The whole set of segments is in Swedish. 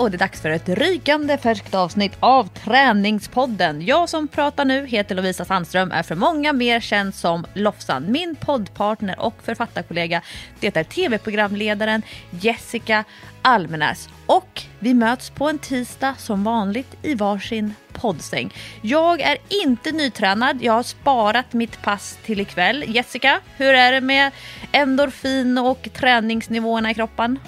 Det är och det är dags för ett rykande färskt avsnitt av Träningspodden. Jag som pratar nu heter Lovisa Sandström, är för många mer känd som Lofsan. Min poddpartner och författarkollega det är tv-programledaren Jessica Almenäs. Och vi möts på en tisdag som vanligt i varsin poddsäng. Jag är inte nytränad, jag har sparat mitt pass till ikväll. Jessica, hur är det med endorfin och träningsnivåerna i kroppen?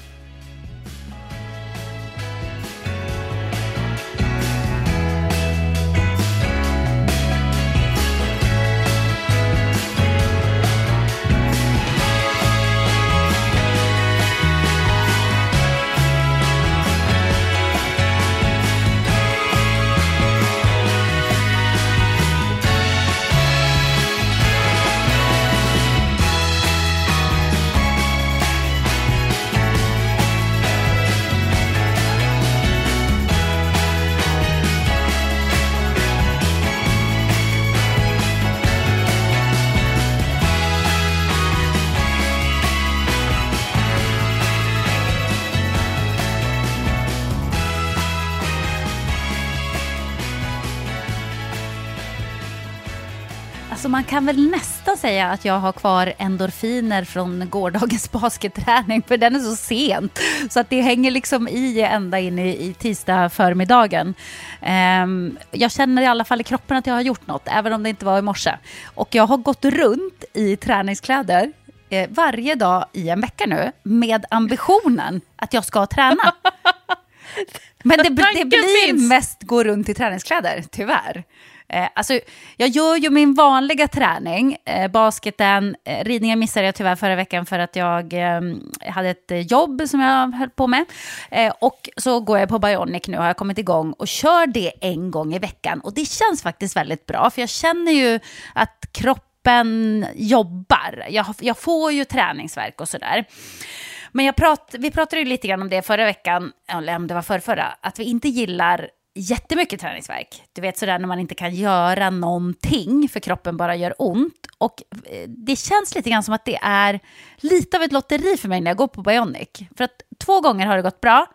Kan väl nästan säga att jag har kvar endorfiner från gårdagens basketträning, för den är så sent. Så att det hänger liksom i ända in i, i tisdag förmiddagen. Um, jag känner i alla fall i kroppen att jag har gjort något, även om det inte var i morse. Och jag har gått runt i träningskläder eh, varje dag i en vecka nu med ambitionen att jag ska träna. Men det, det blir mest gå runt i träningskläder, tyvärr. Eh, alltså, jag gör ju min vanliga träning, eh, basketen, eh, ridningen missade jag tyvärr förra veckan för att jag eh, hade ett eh, jobb som jag höll på med. Eh, och så går jag på Bionic nu, har jag kommit igång och kör det en gång i veckan. Och det känns faktiskt väldigt bra, för jag känner ju att kroppen jobbar. Jag, jag får ju träningsverk och sådär. Men jag prat, vi pratade ju lite grann om det förra veckan, eller om det var förra, förra att vi inte gillar jättemycket träningsverk. Du vet sådär när man inte kan göra någonting för kroppen bara gör ont. Och eh, det känns lite grann som att det är lite av ett lotteri för mig när jag går på Bionic. För att två gånger har det gått bra.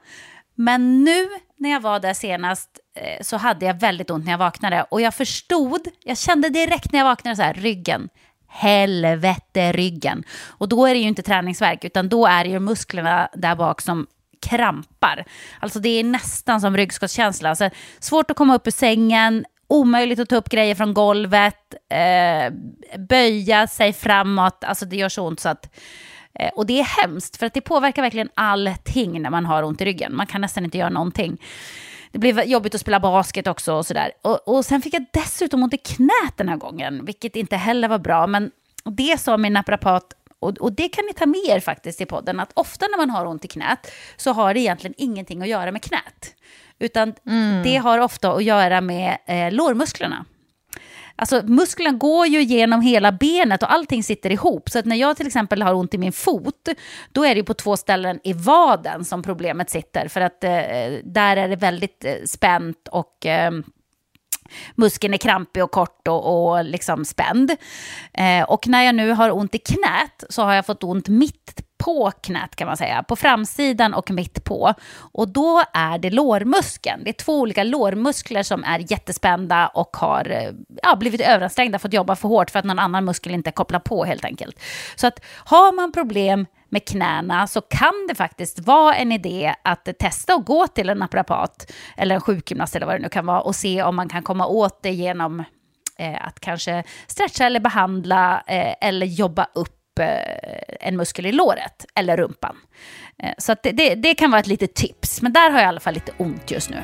Men nu när jag var där senast eh, så hade jag väldigt ont när jag vaknade. Och jag förstod, jag kände direkt när jag vaknade så här, ryggen. Helvete ryggen. Och då är det ju inte träningsverk utan då är det ju musklerna där bak som krampar. Alltså det är nästan som ryggskottskänsla. Alltså, svårt att komma upp ur sängen, omöjligt att ta upp grejer från golvet, eh, böja sig framåt, alltså det gör så ont så att... Eh, och det är hemskt, för att det påverkar verkligen allting när man har ont i ryggen. Man kan nästan inte göra någonting. Det blev jobbigt att spela basket också och sådär. Och, och sen fick jag dessutom ont i knät den här gången, vilket inte heller var bra. Men det sa min naprapat och, och, det kan ni ta med er faktiskt i podden, att ofta när man har ont i knät så har det egentligen ingenting att göra med knät. Utan mm. det har ofta att göra med eh, lårmusklerna. Alltså musklerna går ju genom hela benet och allting sitter ihop. Så att när jag till exempel har ont i min fot, då är det på två ställen i vaden som problemet sitter. För att eh, där är det väldigt eh, spänt och eh, muskeln är krampig och kort och, och liksom spänd. Eh, och när jag nu har ont i knät så har jag fått ont mitt på knät kan man säga, på framsidan och mitt på. Och då är det lårmuskeln. Det är två olika lårmuskler som är jättespända och har eh, ja, blivit överansträngda, fått jobba för hårt för att någon annan muskel inte kopplar på helt enkelt. Så att har man problem med knäna så kan det faktiskt vara en idé att testa att gå till en naprapat eller en sjukgymnast eller vad det nu kan vara och se om man kan komma åt det genom eh, att kanske stretcha eller behandla eh, eller jobba upp eh, en muskel i låret eller rumpan. Eh, så det, det, det kan vara ett litet tips, men där har jag i alla fall lite ont just nu.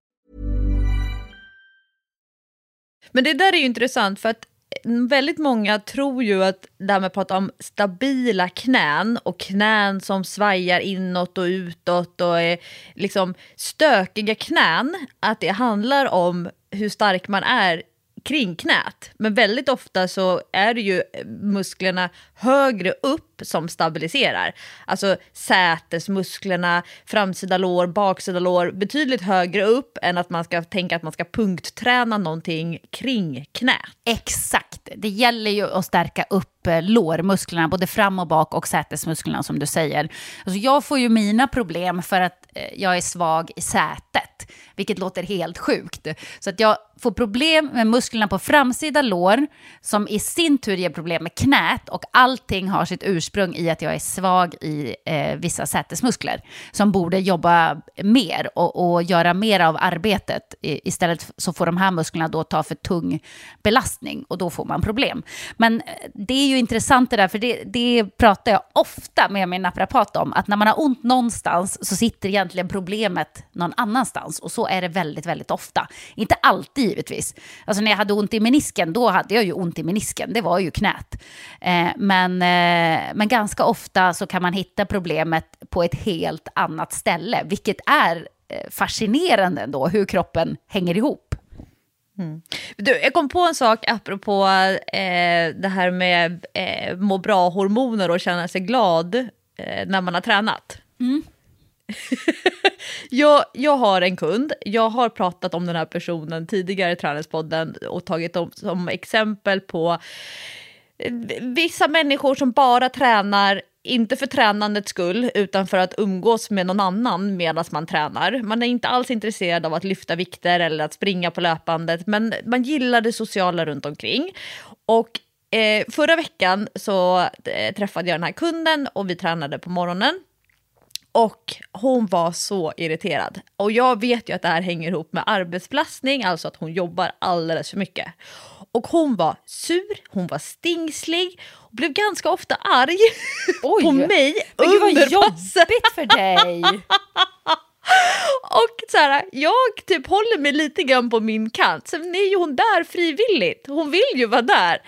Men det där är ju intressant för att eh, väldigt många tror ju att det här med att prata om stabila knän och knän som svajar inåt och utåt och är liksom stökiga knän, att det handlar om hur stark man är kring knät. Men väldigt ofta så är det ju musklerna högre upp som stabiliserar. Alltså sätesmusklerna, framsida lår, baksida lår, betydligt högre upp än att man ska tänka att man ska punktträna någonting kring knät. Exakt. Det gäller ju att stärka upp eh, lårmusklerna, både fram och bak och sätesmusklerna som du säger. Alltså jag får ju mina problem för att eh, jag är svag i sätet, vilket låter helt sjukt. Så att jag får problem med musklerna på framsida lår, som i sin tur ger problem med knät och allting har sitt ursprung i att jag är svag i eh, vissa sätesmuskler som borde jobba mer och, och göra mer av arbetet. I, istället så får de här musklerna då ta för tung belastning och då får man problem. Men eh, det är ju intressant det där, för det, det pratar jag ofta med min naprapat om, att när man har ont någonstans så sitter egentligen problemet någon annanstans och så är det väldigt, väldigt ofta. Inte alltid givetvis. Alltså när jag hade ont i menisken, då hade jag ju ont i menisken, det var ju knät. Eh, men, eh, men ganska ofta så kan man hitta problemet på ett helt annat ställe, vilket är eh, fascinerande ändå, hur kroppen hänger ihop. Du, jag kom på en sak apropå eh, det här med eh, må bra-hormoner och känna sig glad eh, när man har tränat. jag, jag har en kund, jag har pratat om den här personen tidigare i Träningspodden och tagit dem som exempel på eh, vissa människor som bara tränar, inte för tränandets skull, utan för att umgås med någon annan medan man tränar. Man är inte alls intresserad av att lyfta vikter eller att springa på löpbandet, men man gillar det sociala runt omkring. Och eh, förra veckan så eh, träffade jag den här kunden och vi tränade på morgonen. Och hon var så irriterad. Och jag vet ju att det här hänger ihop med arbetsbelastning, alltså att hon jobbar alldeles för mycket. Och hon var sur, hon var stingslig och blev ganska ofta arg Oj, på mig Men gud vad under jobbigt för dig! Och så här, jag typ håller mig lite grann på min kant. Sen är ju hon där frivilligt. Hon vill ju vara där.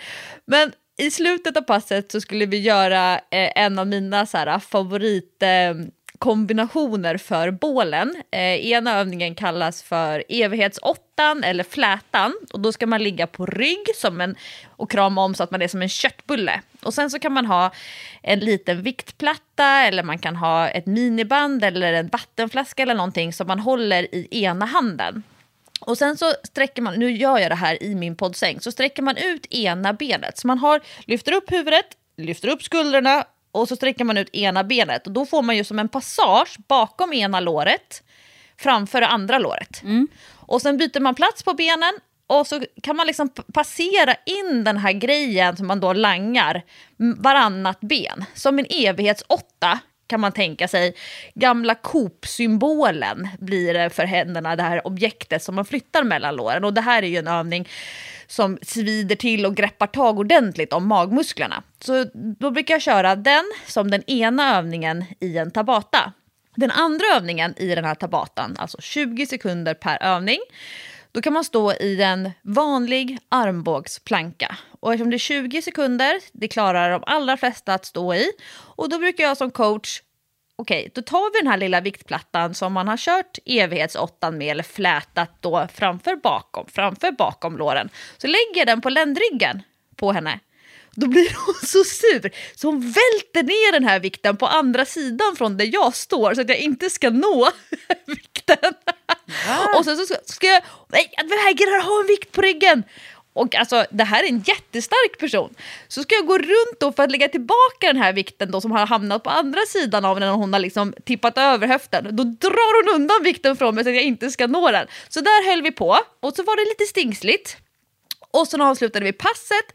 Men i slutet av passet så skulle vi göra eh, en av mina så här, favorit eh, kombinationer för bålen. Eh, ena övningen kallas för evighetsåttan eller flätan och då ska man ligga på rygg som en, och krama om så att man är som en köttbulle. Och sen så kan man ha en liten viktplatta eller man kan ha ett miniband eller en vattenflaska eller någonting som man håller i ena handen. Och sen så sträcker man, nu gör jag det här i min poddsäng, så sträcker man ut ena benet. Så man har, lyfter upp huvudet, lyfter upp skulderna och så sträcker man ut ena benet. Och då får man ju som en passage bakom ena låret framför det andra låret. Och sen byter man plats på benen och så kan man liksom passera in den här grejen som man då langar varannat ben. Som en evighetsåtta kan man tänka sig. Gamla Coop-symbolen blir det för händerna, det här objektet som man flyttar mellan låren. Och det här är ju en övning som svider till och greppar tag ordentligt om magmusklerna. Så då brukar jag köra den som den ena övningen i en tabata. Den andra övningen i den här tabatan, alltså 20 sekunder per övning, då kan man stå i en vanlig armbågsplanka. Och eftersom det är 20 sekunder, det klarar de allra flesta att stå i. Och då brukar jag som coach, okej, då tar vi den här lilla viktplattan som man har kört evighetsåttan med eller flätat då framför bakom, framför bakom låren. Så lägger jag den på ländryggen på henne. Då blir hon så sur så hon välter ner den här vikten på andra sidan från där jag står så att jag inte ska nå vikten. Och sen så ska, ska jag, nej jag vägrar ha en vikt på ryggen. Och alltså, det här är en jättestark person. Så ska jag gå runt då för att lägga tillbaka den här vikten då som har hamnat på andra sidan av när hon har liksom tippat över höften. Då drar hon undan vikten från mig så att jag inte ska nå den. Så där höll vi på och så var det lite stingsligt. Och så avslutade vi passet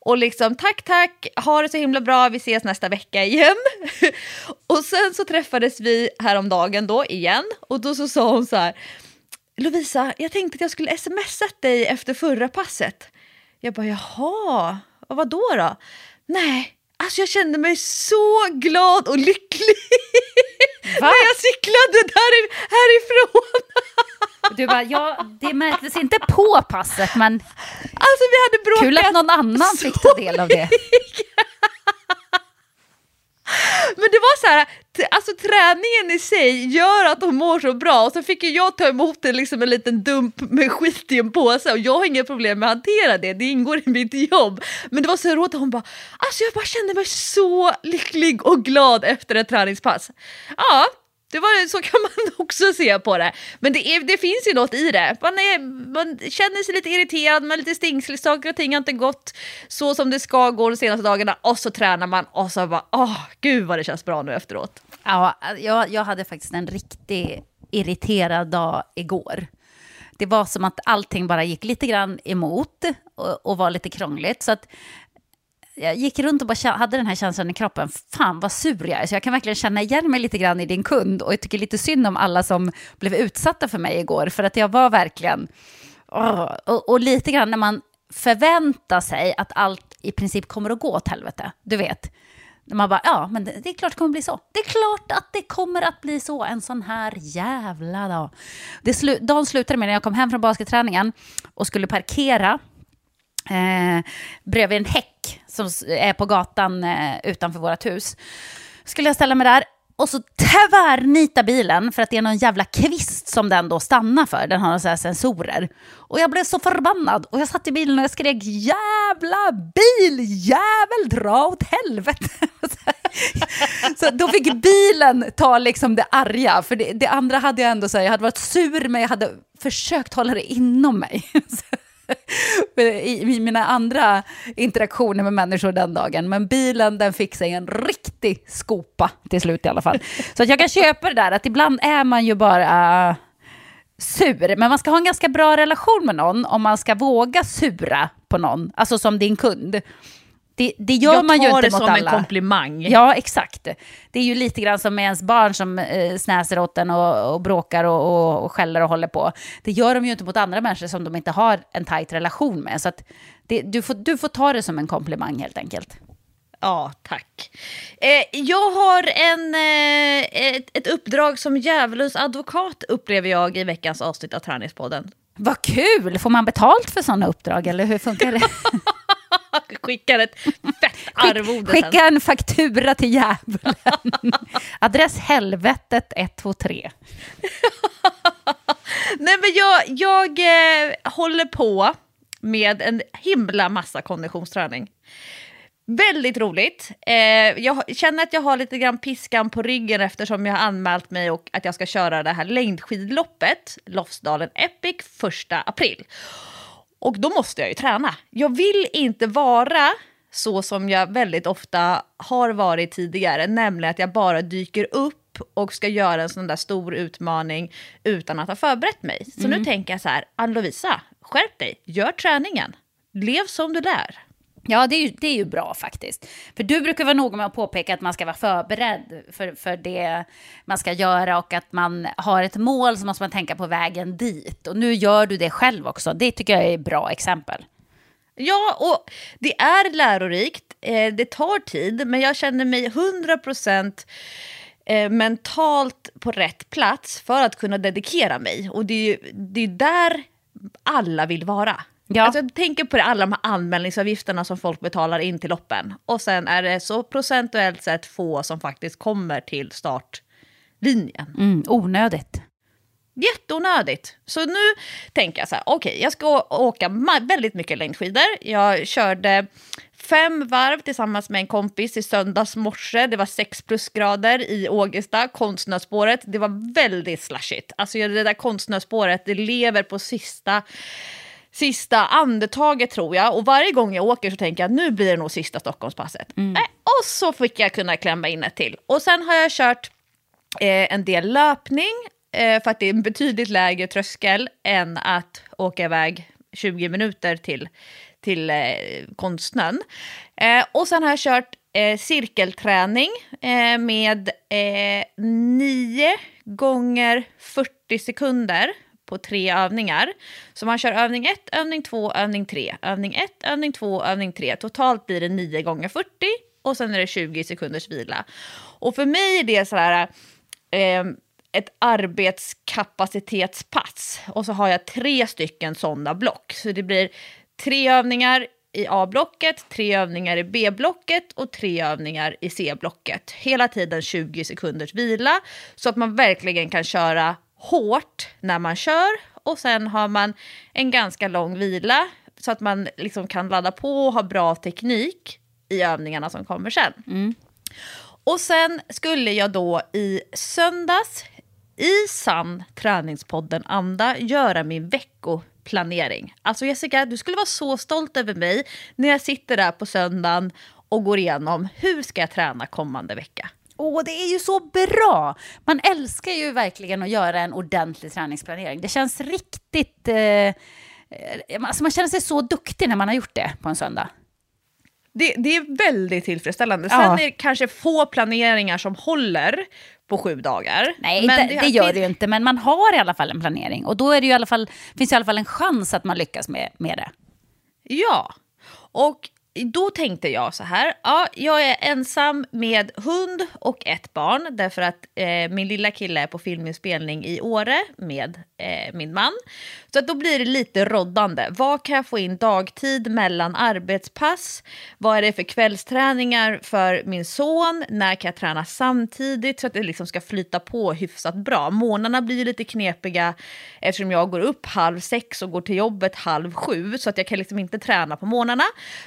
och liksom tack tack, ha det så himla bra, vi ses nästa vecka igen. och sen så träffades vi häromdagen då igen och då så sa hon så här Lovisa, jag tänkte att jag skulle smsa dig efter förra passet. Jag bara, jaha, vad då då? Nej, alltså jag kände mig så glad och lycklig när jag cyklade där, härifrån. Du bara, ja, det märktes inte på passet, men alltså, vi hade bråkat kul att någon annan fick ta del av det. Men det var så här, alltså träningen i sig gör att de mår så bra och så fick ju jag ta emot en, liksom en liten dump med skit i en påse och jag har inga problem med att hantera det, det ingår i mitt jobb. Men det var så roligt, hon bara, alltså jag bara kände mig så lycklig och glad efter ett träningspass. Ja, det var, så kan man också se på det. Men det, är, det finns ju något i det. Man, är, man känner sig lite irriterad, man är lite stingslig, saker och ting har inte gått så som det ska gå de senaste dagarna. Och så tränar man och så bara, åh, oh, gud vad det känns bra nu efteråt. Ja, jag, jag hade faktiskt en riktigt irriterad dag igår. Det var som att allting bara gick lite grann emot och, och var lite krångligt. Så att jag gick runt och bara hade den här känslan i kroppen, fan vad sur jag är. Så jag kan verkligen känna igen mig lite grann i din kund och jag tycker lite synd om alla som blev utsatta för mig igår. För att jag var verkligen, oh, och, och, lite grann när man förväntar sig att allt i princip kommer att gå åt helvete, du vet. När man bara, ja, men det, det, är klart det kommer bli så. Det är klart att det kommer att bli så en sån här jävla dag. Det slu, dagen slutade med när jag kom hem från basketträningen och skulle parkera eh, bredvid en häck som är på gatan eh, utanför vårt hus. Skulle jag ställa mig där och så tvärnita bilen för att det är någon jävla kvist som den då stannar för. Den har några sensorer. Och jag blev så förbannad och jag satt i bilen och jag skrek jävla bil, jävel, dra åt helvete. så då fick bilen ta liksom det arga, för det, det andra hade jag ändå så här, jag hade varit sur men jag hade försökt hålla det inom mig. i mina andra interaktioner med människor den dagen. Men bilen den fick sig en riktig skopa till slut i alla fall. Så att jag kan köpa det där att ibland är man ju bara sur. Men man ska ha en ganska bra relation med någon om man ska våga sura på någon, alltså som din kund. Det, det gör jag man ju inte mot alla. Jag tar det som en komplimang. Ja, exakt. Det är ju lite grann som med ens barn som eh, snäser åt en och, och bråkar och, och, och skäller och håller på. Det gör de ju inte mot andra människor som de inte har en tajt relation med. Så det, du, får, du får ta det som en komplimang helt enkelt. Ja, tack. Eh, jag har en, eh, ett, ett uppdrag som djävulens advokat upplever jag i veckans avsnitt av Träningspodden. Vad kul! Får man betalt för sådana uppdrag eller hur funkar det? Skickar ett fett arvode Skick, Skicka en faktura till djävulen. Adress helvetet 123. Nej men jag, jag eh, håller på med en himla massa konditionsträning. Väldigt roligt. Eh, jag känner att jag har lite grann piskan på ryggen eftersom jag har anmält mig och att jag ska köra det här längdskidloppet, Lofsdalen Epic, första april. Och då måste jag ju träna. Jag vill inte vara så som jag väldigt ofta har varit tidigare, nämligen att jag bara dyker upp och ska göra en sån där stor utmaning utan att ha förberett mig. Så mm. nu tänker jag så här, Ann-Lovisa, skärp dig, gör träningen, lev som du lär. Ja, det är, ju, det är ju bra faktiskt. För du brukar vara noga med att påpeka att man ska vara förberedd för, för det man ska göra och att man har ett mål så måste man tänka på vägen dit. Och nu gör du det själv också. Det tycker jag är ett bra exempel. Ja, och det är lärorikt. Eh, det tar tid, men jag känner mig 100% eh, mentalt på rätt plats för att kunna dedikera mig. Och det är ju det är där alla vill vara. Ja. Alltså, jag tänker på det, alla de här anmälningsavgifterna som folk betalar in till loppen. Och sen är det så procentuellt sett få som faktiskt kommer till startlinjen. Mm, onödigt. Jätteonödigt. Så nu tänker jag så här, okej, okay, jag ska åka väldigt mycket längdskidor. Jag körde fem varv tillsammans med en kompis i söndags morse. Det var sex plusgrader i Ågesta, konstnärsspåret. Det var väldigt slashigt. Alltså det där konstnärsspåret, det lever på sista sista andetaget tror jag. Och varje gång jag åker så tänker jag att nu blir det nog sista Stockholmspasset. Mm. Äh, och så fick jag kunna klämma in ett till. Och sen har jag kört eh, en del löpning. Eh, för att det är en betydligt lägre tröskel än att åka iväg 20 minuter till, till eh, konstnön. Eh, och sen har jag kört eh, cirkelträning eh, med eh, 9 gånger 40 sekunder på tre övningar. Så man kör övning 1, övning 2, övning 3, övning 1, övning 2, övning 3. Totalt blir det 9 gånger 40 och sen är det 20 sekunders vila. Och för mig är det sådär... eh, ett arbetskapacitetspass och så har jag tre stycken sådana block. Så det blir tre övningar i A-blocket, tre övningar i B-blocket och tre övningar i C-blocket. Hela tiden 20 sekunders vila så att man verkligen kan köra hårt när man kör och sen har man en ganska lång vila så att man liksom kan ladda på och ha bra teknik i övningarna som kommer sen. Och sen skulle jag då i söndags i sann Träningspodden-anda göra min veckoplanering. Alltså Jessica, du skulle vara så stolt över mig när jag sitter där på söndagen och går igenom hur ska jag träna kommande vecka. Åh, det är ju så bra! Man älskar ju verkligen att göra en ordentlig träningsplanering. Det känns riktigt... Eh, eh, alltså man känner sig så duktig när man har gjort det på en söndag. Det, det är väldigt tillfredsställande. Ja. Sen är det kanske få planeringar som håller på sju dagar. Nej, Men det, det gör det ju inte, men man har i alla fall en planering. Och då är det ju i alla fall, finns det i alla fall en chans att man lyckas med, med det. Ja, och då tänkte jag så här. Ja, jag är ensam med hund och ett barn därför att eh, min lilla kille är på filminspelning i Åre med eh, min man. Så att då blir det lite roddande. Vad kan jag få in dagtid mellan arbetspass? Vad är det för kvällsträningar för min son? När kan jag träna samtidigt så att det liksom ska flyta på hyfsat bra? Månaderna blir ju lite knepiga eftersom jag går upp halv sex och går till jobbet halv sju så att jag kan liksom inte träna på månaderna.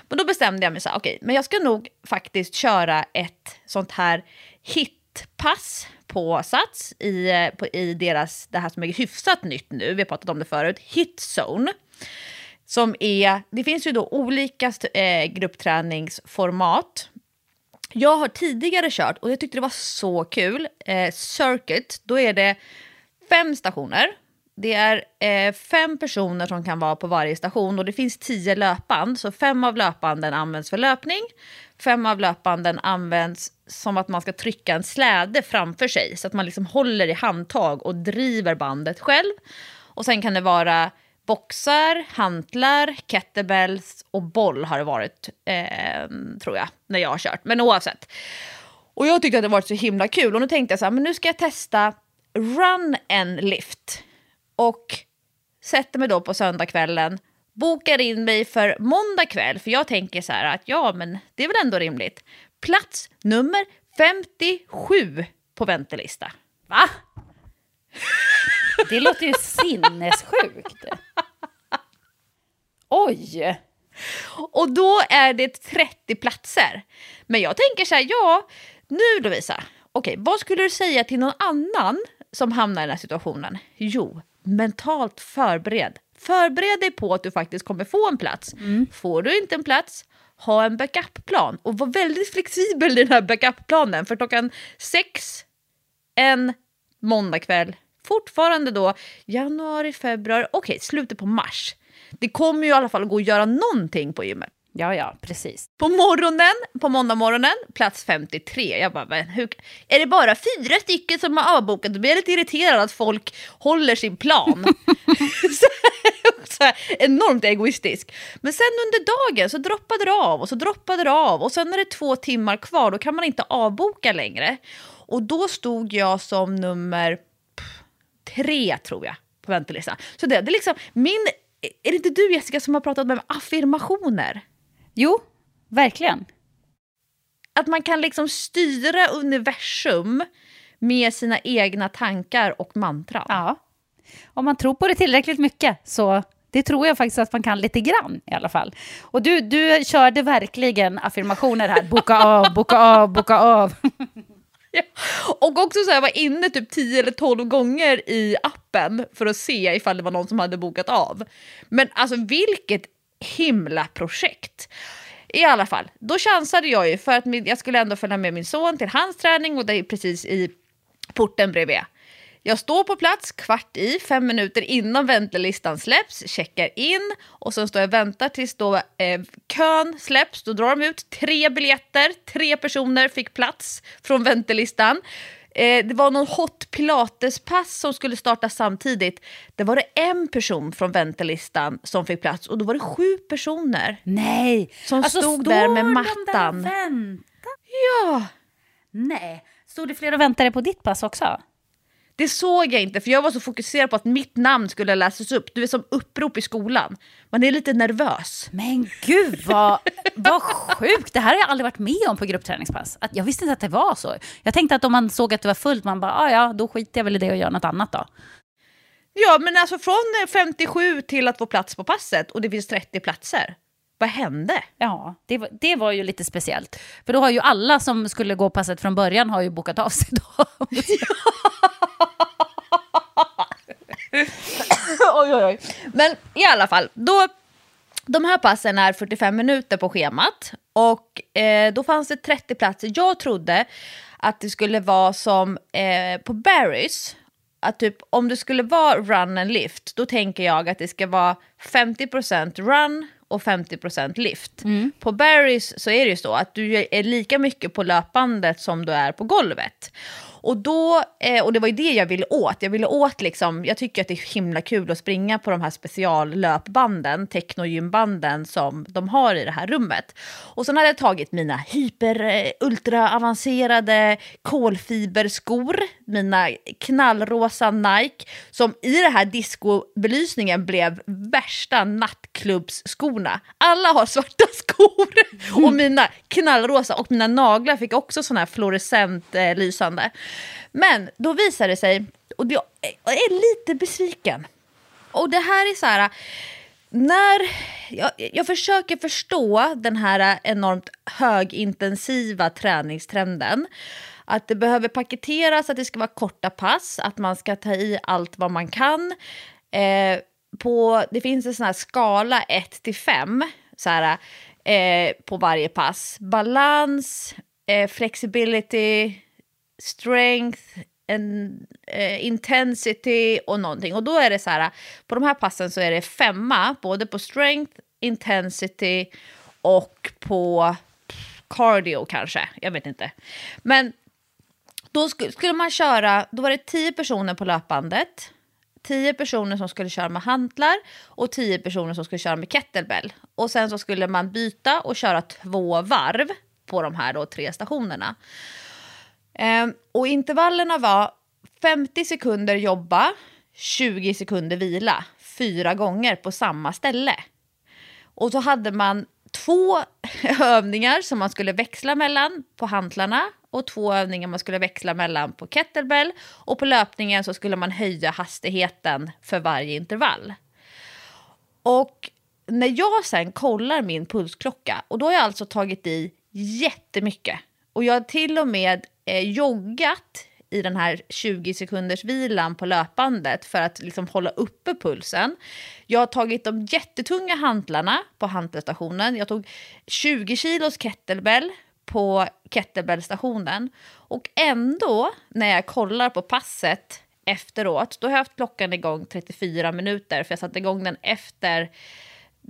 Men då bestämde jag mig så här, okej, men jag ska nog faktiskt köra ett sånt här hitpass på Sats i, eh, på, i deras, det här som är hyfsat nytt nu, vi har pratat om det förut, Hitzone. Som är, det finns ju då olika eh, gruppträningsformat. Jag har tidigare kört, och jag tyckte det var så kul, eh, Circuit, då är det fem stationer. Det är eh, fem personer som kan vara på varje station och det finns tio löpband. Så fem av löpbanden används för löpning. Fem av löpbanden används som att man ska trycka en släde framför sig. Så att man liksom håller i handtag och driver bandet själv. Och sen kan det vara boxar, hantlar, kettlebells och boll har det varit, eh, tror jag, när jag har kört. Men oavsett. Och jag tyckte att det var så himla kul. Och nu tänkte jag så här, men nu ska jag testa run and lift. Och sätter mig då på söndagskvällen, bokar in mig för måndag kväll. För jag tänker så här att ja, men det är väl ändå rimligt. Plats nummer 57 på väntelista. Va? Det låter ju sinnessjukt. Oj! Och då är det 30 platser. Men jag tänker så här, ja, nu Lovisa, okej, vad skulle du säga till någon annan som hamnar i den här situationen? Jo, mentalt förbered. Förbered dig på att du faktiskt kommer få en plats. Får du inte en plats, ha en backup-plan. Och var väldigt flexibel i den här backup-planen. För klockan sex en måndagkväll, fortfarande då januari, februari, okej, slutet på mars. Det kommer ju i alla fall att gå att göra någonting på gymmet. Ja, ja, precis. På morgonen, på måndag morgonen, plats 53. Jag bara, men hur, är det bara fyra stycken som har avbokat? Då blir jag lite irriterad att folk håller sin plan. så, här, enormt egoistisk. Men sen under dagen så droppade det av och så droppade det av och sen när det är två timmar kvar då kan man inte avboka längre. Och då stod jag som nummer tre tror jag på väntelistan. Så det, det är liksom min... Är det inte du Jessica som har pratat med affirmationer? Jo, verkligen. Att man kan liksom styra universum med sina egna tankar och mantran. Ja. Om man tror på det tillräckligt mycket så det tror jag faktiskt att man kan lite grann i alla fall. Och du, du körde verkligen affirmationer här. Boka av, boka av, boka av. Ja. Och också så här, jag var inne typ 10 eller 12 gånger i appen för att se ifall det var någon som hade bokat av. Men alltså vilket himla projekt! I alla fall, då chansade jag ju för att jag skulle ändå följa med min son till hans träning och det är precis i porten bredvid. Jag står på plats kvart i, fem minuter innan väntelistan släpps, checkar in och sen står jag och väntar tills då eh, kön släpps. Då drar de ut tre biljetter, tre personer fick plats från väntelistan. Eh, det var någon hot pilatespass som skulle starta samtidigt. Det var det en person från väntelistan som fick plats och då var det sju personer Nej! som Alltså, stod där med de mattan. Där och väntar? Ja, Nej. Stod det fler och väntade på ditt pass också? Det såg jag inte för jag var så fokuserad på att mitt namn skulle läsas upp. Du är som upprop i skolan. Man är lite nervös. Men gud vad, vad sjukt! Det här har jag aldrig varit med om på gruppträningspass. Att, jag visste inte att det var så. Jag tänkte att om man såg att det var fullt, man bara, ah, ja, då skiter jag väl i det och gör något annat då. Ja, men alltså från 57 till att få plats på passet och det finns 30 platser. Vad hände? Ja, det var, det var ju lite speciellt. För då har ju alla som skulle gå passet från början har ju bokat av sig då. oj, oj, oj. Men i alla fall, då, de här passen är 45 minuter på schemat och eh, då fanns det 30 platser. Jag trodde att det skulle vara som eh, på Barry's, att typ om det skulle vara run and lift, då tänker jag att det ska vara 50% run och 50% lift. På Barry's så är det ju så att du är lika mycket på löpbandet som du är på golvet. Och, då, eh, och det var ju det jag ville åt. Jag ville åt liksom, jag tycker att det är himla kul att springa på de här speciallöpbanden, technogymbanden som de har i det här rummet. Och sen hade jag tagit mina hyper eh, ultra avancerade kolfiberskor, mina knallrosa Nike, som i den här discobelysningen blev värsta nattklubbsskorna. Alla har svarta skor och mina knallrosa och mina naglar fick också sån här fluorescent eh, lysande. Men då visade det sig, och jag är lite besviken. Och det här är så här, när jag, jag försöker förstå den här enormt högintensiva träningstrenden. Att det behöver paketeras, att det ska vara korta pass, att man ska ta i allt vad man kan. Eh, på, det finns en sån här skala 1 till 5 så här, eh, på varje pass. Balans, eh, flexibility, strength, en, eh, intensity och någonting. Och då är det så här, på de här passen så är det femma, både på strength, intensity och på cardio kanske. Jag vet inte. Men då sk- skulle man köra, då var det tio personer på löpbandet. Tio personer som skulle köra med hantlar och tio personer som skulle köra med kettlebell. Och sen så skulle man byta och köra två varv på de här då tre stationerna. Ehm, och intervallerna var 50 sekunder jobba, 20 sekunder vila, fyra gånger på samma ställe. Och så hade man två övningar som man skulle växla mellan på hantlarna och två övningar man skulle växla mellan på kettlebell. Och på löpningen så skulle man höja hastigheten för varje intervall. Och när jag sen kollar min pulsklocka, och då har jag alltså tagit i jättemycket. Och jag har till och med eh, joggat i den här 20 sekunders vilan på löpbandet för att liksom hålla uppe pulsen. Jag har tagit de jättetunga hantlarna på hantelstationen. Jag tog 20 kilos kettlebell på kettlebellstationen. Och ändå, när jag kollar på passet efteråt, då har jag haft klockan igång 34 minuter, för jag satte igång den efter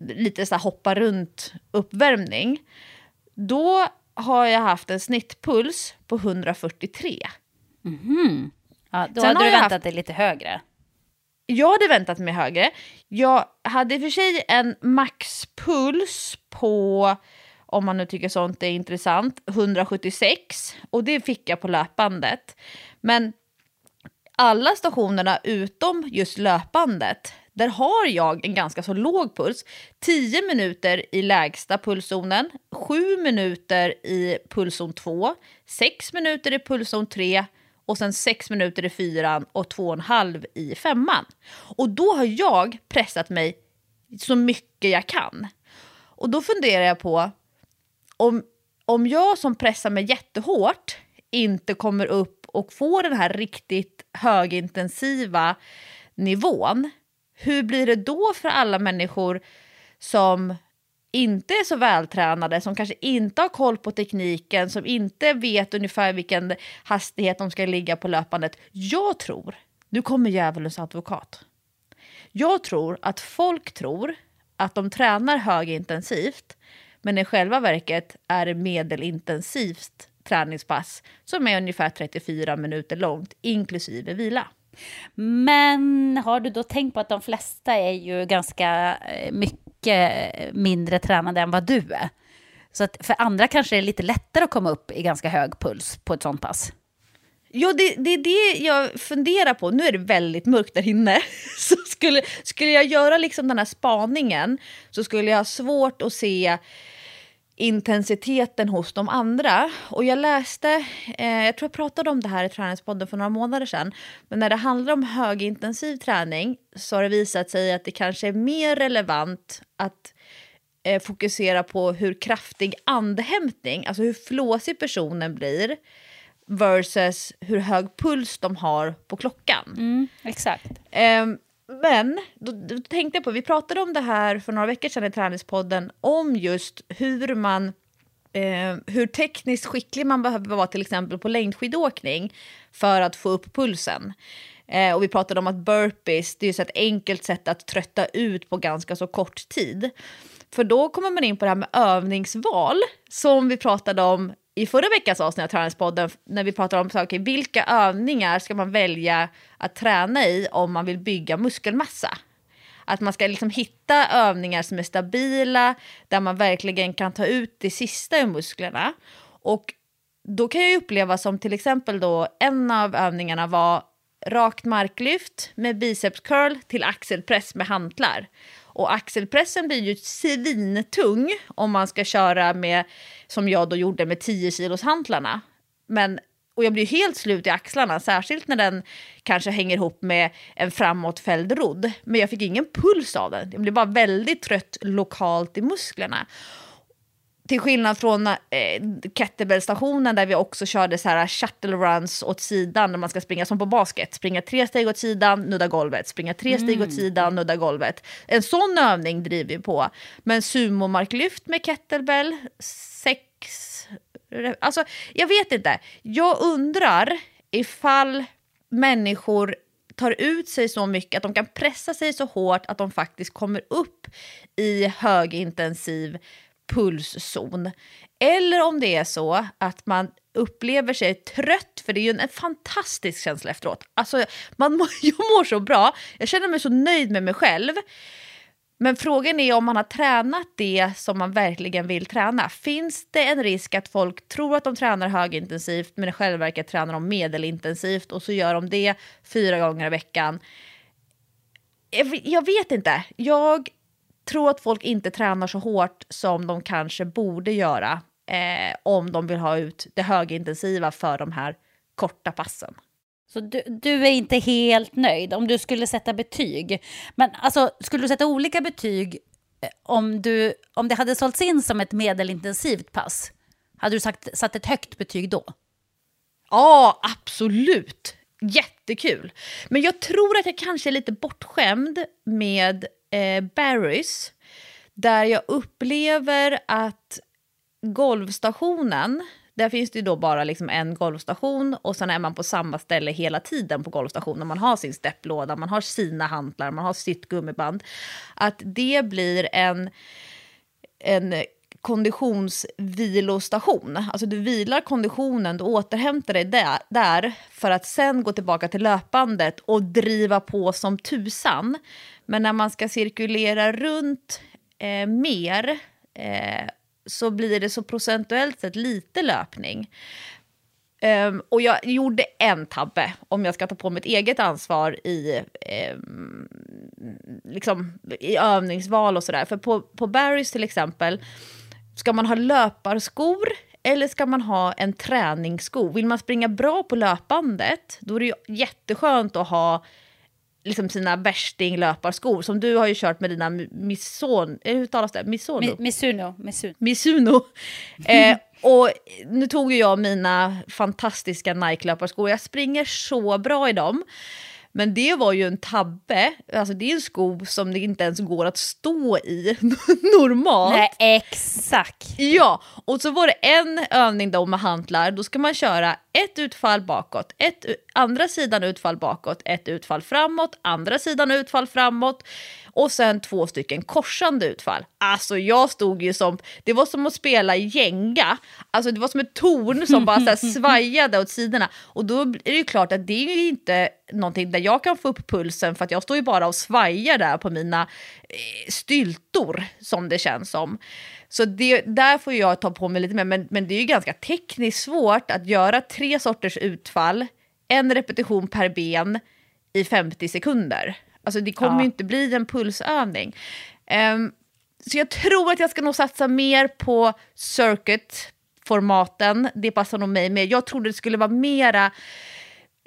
lite så här hoppa runt uppvärmning. Då har jag haft en snittpuls på 143. Ja, då Sen hade du väntat haft- dig lite högre. Jag hade väntat mig högre. Jag hade i och för sig en maxpuls på, om man nu tycker sånt är intressant, 176. Och det fick jag på löpbandet. Men alla stationerna utom just löpbandet, där har jag en ganska så låg puls. 10 minuter i lägsta pulszonen, 7 minuter i pulszon 2, 6 minuter i pulszon 3 och sen 6 minuter i fyran och 2,5 i femman. Och då har jag pressat mig så mycket jag kan. Och då funderar jag på om, om jag som pressar mig jättehårt inte kommer upp och får den här riktigt högintensiva nivån, hur blir det då för alla människor som inte är så vältränade, som kanske inte har koll på tekniken, som inte vet ungefär vilken hastighet de ska ligga på löpandet. Jag tror, nu kommer djävulens advokat, jag tror att folk tror att de tränar högintensivt men i själva verket är det medelintensivt träningspass som är ungefär 34 minuter långt, inklusive vila. Men har du då tänkt på att de flesta är ju ganska eh, mycket mindre tränade än vad du är? Så att för andra kanske det är lite lättare att komma upp i ganska hög puls på ett sånt pass. Ja, det, det är det jag funderar på. Nu är det väldigt mörkt där inne. Så skulle, skulle jag göra liksom den här spaningen så skulle jag ha svårt att se intensiteten hos de andra. Och jag läste, eh, jag tror jag pratade om det här i Träningspodden för några månader sedan, men när det handlar om högintensiv träning så har det visat sig att det kanske är mer relevant att eh, fokusera på hur kraftig andhämtning, alltså hur flåsig personen blir, versus hur hög puls de har på klockan. Mm, exakt. Um, men då, då, tänkte jag på, vi pratade om det här för några veckor sedan i Träningspodden, om just hur man eh, hur tekniskt skicklig man behöver vara till exempel på längdskidåkning för att få upp pulsen. Eh, och vi pratade om att burpees, det är så ett enkelt sätt att trötta ut på ganska så kort tid. För då kommer man in på det här med övningsval som vi pratade om i förra veckans avsnitt av Träningspodden när vi pratade om okay, vilka övningar ska man välja att träna i om man vill bygga muskelmassa. Att man ska liksom hitta övningar som är stabila, där man verkligen kan ta ut det sista ur musklerna. Och då kan jag uppleva som till exempel då en av övningarna var rakt marklyft med bicepscurl till axelpress med hantlar. Och axelpressen blir ju svintung om man ska köra med, som jag då gjorde med 10 kilos hantlarna. Men, och jag blir helt slut i axlarna, särskilt när den kanske hänger ihop med en framåtfälld rodd. Men jag fick ingen puls av den, jag blev bara väldigt trött lokalt i musklerna. Till skillnad från eh, kettlebellstationen där vi också körde så här shuttle runs åt sidan när man ska springa som på basket. Springa tre steg åt sidan, nudda golvet. Springa tre steg mm. åt sidan, nudda golvet. En sån övning driver vi på. Men sumomarklyft med kettlebell, sex... Alltså, jag vet inte. Jag undrar ifall människor tar ut sig så mycket att de kan pressa sig så hårt att de faktiskt kommer upp i högintensiv pulszon. Eller om det är så att man upplever sig trött, för det är ju en, en fantastisk känsla efteråt. Alltså, man må, jag mår så bra, jag känner mig så nöjd med mig själv. Men frågan är om man har tränat det som man verkligen vill träna. Finns det en risk att folk tror att de tränar högintensivt men i själva verket tränar de medelintensivt och så gör de det fyra gånger i veckan? Jag vet inte. Jag tror att folk inte tränar så hårt som de kanske borde göra eh, om de vill ha ut det högintensiva för de här korta passen. Så du, du, är inte helt nöjd om du skulle sätta betyg. Men alltså, skulle du sätta olika betyg eh, om, du, om det hade sålts in som ett medelintensivt pass? Hade du sagt, satt ett högt betyg då? Ja, absolut. Jättekul. Men jag tror att jag kanske är lite bortskämd med eh, Barrys där jag upplever att golvstationen, där finns det då bara liksom en golvstation och sen är man på samma ställe hela tiden på golvstationen. Man har sin stepplåda, man har sina hantlar, man har sitt gummiband. Att det blir en, en konditionsvilostation. Alltså du vilar konditionen, du återhämtar dig där, där för att sen gå tillbaka till löpandet och driva på som tusan. Men när man ska cirkulera runt eh, mer eh, så blir det så procentuellt sett lite löpning. Um, och jag gjorde en tabbe, om jag ska ta på mitt eget ansvar i, um, liksom, i övningsval och sådär. För på, på Barrys till exempel, ska man ha löparskor eller ska man ha en träningssko? Vill man springa bra på löpandet, då är det ju jätteskönt att ha liksom sina värstinglöparskor som du har ju kört med dina Mison, eh, hur talas det? Misono? Mi, Misuno. Misuno. Misuno. Eh, och nu tog ju jag mina fantastiska Nike-löparskor. Jag springer så bra i dem. Men det var ju en tabbe. Alltså det är en sko som det inte ens går att stå i normalt. Nej, exakt. Ja, och så var det en övning då med hantlar. Då ska man köra ett utfall bakåt, ett andra sidan utfall bakåt, ett utfall framåt, andra sidan utfall framåt och sen två stycken korsande utfall. Alltså jag stod ju som, det var som att spela gänga. Alltså det var som ett torn som bara så svajade åt sidorna. Och då är det ju klart att det är ju inte någonting där jag kan få upp pulsen för att jag står ju bara och svajar där på mina eh, styltor som det känns som. Så det, där får jag ta på mig lite mer, men, men det är ju ganska tekniskt svårt att göra tre sorters utfall, en repetition per ben i 50 sekunder. Alltså det kommer ja. ju inte bli en pulsövning. Um, så jag tror att jag ska nog satsa mer på circuit-formaten. Det passar nog mig mer. Jag trodde det skulle vara mera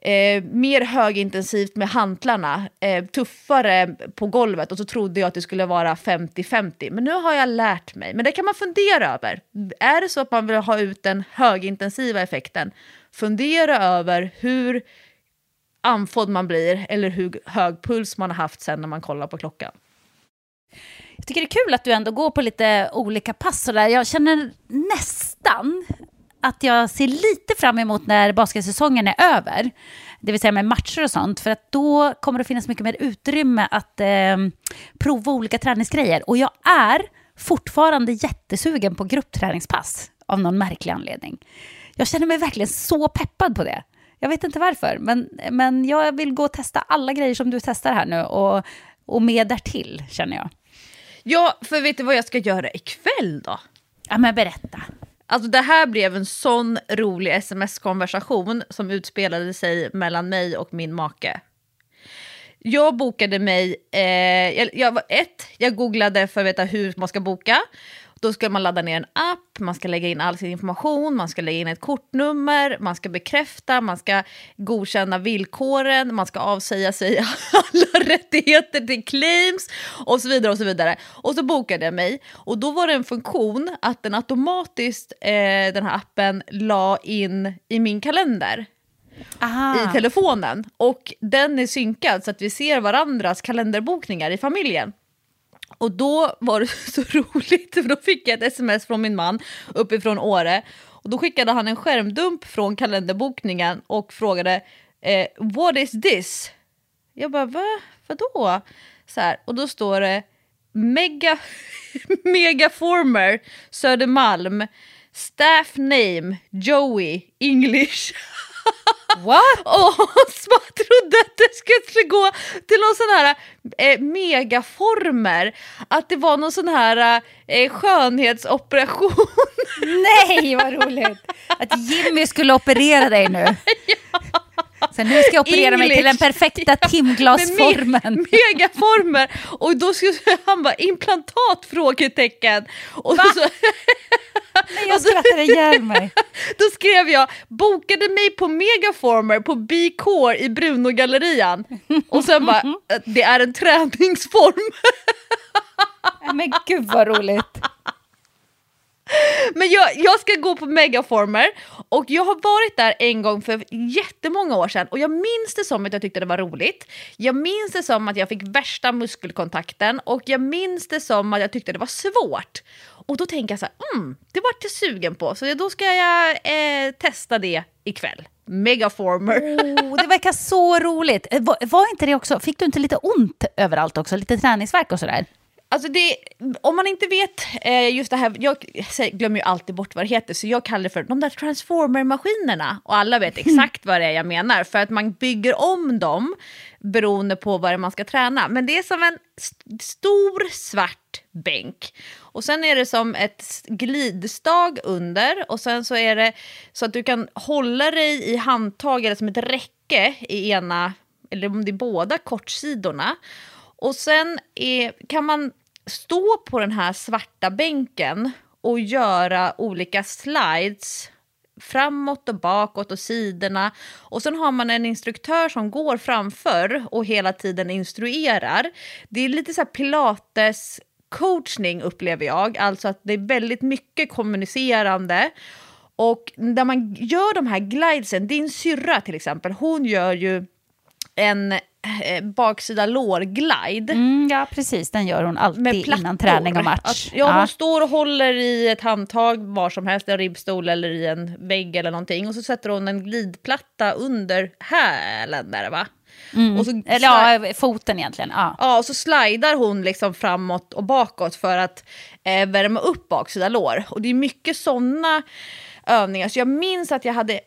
Eh, mer högintensivt med hantlarna, eh, tuffare på golvet och så trodde jag att det skulle vara 50-50. Men nu har jag lärt mig. Men det kan man fundera över. Är det så att man vill ha ut den högintensiva effekten, fundera över hur andfådd man blir eller hur hög puls man har haft sen när man kollar på klockan. Jag tycker det är kul att du ändå går på lite olika pass. där. Jag känner nästan att jag ser lite fram emot när basketsäsongen är över. Det vill säga med matcher och sånt. För att då kommer det finnas mycket mer utrymme att eh, prova olika träningsgrejer. Och jag är fortfarande jättesugen på gruppträningspass av någon märklig anledning. Jag känner mig verkligen så peppad på det. Jag vet inte varför, men, men jag vill gå och testa alla grejer som du testar här nu och, och mer därtill, känner jag. Ja, för vet du vad jag ska göra ikväll då? Ja, men berätta. Alltså det här blev en sån rolig sms-konversation som utspelade sig mellan mig och min make. Jag bokade mig, eh, jag, jag, ett, jag googlade för att veta hur man ska boka. Då ska man ladda ner en app, man ska lägga in all sin information, man ska lägga in ett kortnummer, man ska bekräfta, man ska godkänna villkoren, man ska avsäga sig alla rättigheter till claims och så vidare. Och så vidare. Och så bokade jag mig och då var det en funktion att den automatiskt, eh, den här appen, la in i min kalender. Aha. i telefonen. Och den är synkad så att vi ser varandras kalenderbokningar i familjen. Och då var det så roligt, för då fick jag ett sms från min man uppifrån Åre. Och då skickade han en skärmdump från kalenderbokningen och frågade eh, “What is this?” Jag bara “Va? Vadå?” så här, Och då står det Mega, Megaformer Södermalm Staff name Joey English What? och man trodde att det skulle gå till någon sån här eh, megaformer. Att det var någon sån här eh, skönhetsoperation. Nej, vad roligt! Att Jimmy skulle operera dig nu. ja. Så nu ska jag operera English. mig till den perfekta timglasformen. Me megaformer. Och då skulle han bara implantat? Frågetecken. Och Va? Så, jag skrattar ihjäl mig. Då skrev jag bokade mig på megaformer på B-core i Brunogallerian. Och sen bara, det är en träningsform. Men gud vad roligt. Men jag, jag ska gå på megaformer och jag har varit där en gång för jättemånga år sedan och jag minns det som att jag tyckte det var roligt. Jag minns det som att jag fick värsta muskelkontakten och jag minns det som att jag tyckte det var svårt. Och då tänker jag så här, mm, det vart jag sugen på så då ska jag eh, testa det ikväll. Megaformer. Oh, det verkar så roligt. Eh, var, var, inte det också, fick du inte lite ont överallt också? Lite träningsverk och sådär? Alltså det, om man inte vet eh, just det här, jag glömmer ju alltid bort vad det heter, så jag kallar det för de där transformer-maskinerna. Och alla vet exakt vad det är jag menar, för att man bygger om dem beroende på vad det är man ska träna. Men det är som en st stor svart bänk. Och sen är det som ett glidstag under och sen så är det så att du kan hålla dig i handtag eller som ett räcke i ena, eller om det är båda kortsidorna. Och sen är, kan man stå på den här svarta bänken och göra olika slides framåt och bakåt och sidorna. Och sen har man en instruktör som går framför och hela tiden instruerar. Det är lite så här pilates coachning upplever jag, alltså att det är väldigt mycket kommunicerande. Och när man gör de här glidesen, din syrra till exempel, hon gör ju en eh, baksida lår-glide. Mm, ja, precis. Den gör hon alltid innan träning och match. Att, ja, hon står och håller i ett handtag var som helst, en ribbstol eller i en vägg eller någonting. Och så sätter hon en glidplatta under hälen där va? Mm. Och så eller ja, foten egentligen. Ja. ja, och så slidar hon liksom framåt och bakåt för att eh, värma upp baksida lår. Och det är mycket sådana övningar. Så jag minns att jag hade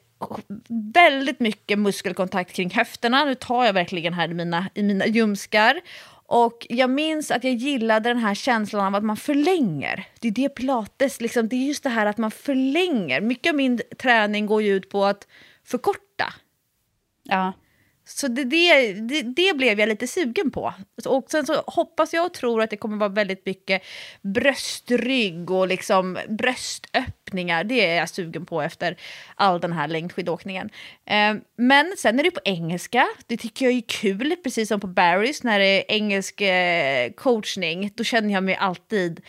väldigt mycket muskelkontakt kring höfterna. Nu tar jag verkligen här i mina, i mina ljumskar. Och jag minns att jag gillade den här känslan av att man förlänger. Det är det pilates, liksom, det är just det här att man förlänger. Mycket av min träning går ju ut på att förkorta. Ja. Så det, det, det, det, blev jag lite sugen på. Och sen så hoppas jag och tror att det kommer vara väldigt mycket bröstrygg och liksom bröstöppningar. Det är jag sugen på efter all den här längdskidåkningen. Eh, men sen är det på engelska. Det tycker jag är kul, precis som på Barry's när det är engelsk eh, coachning. Då känner jag mig alltid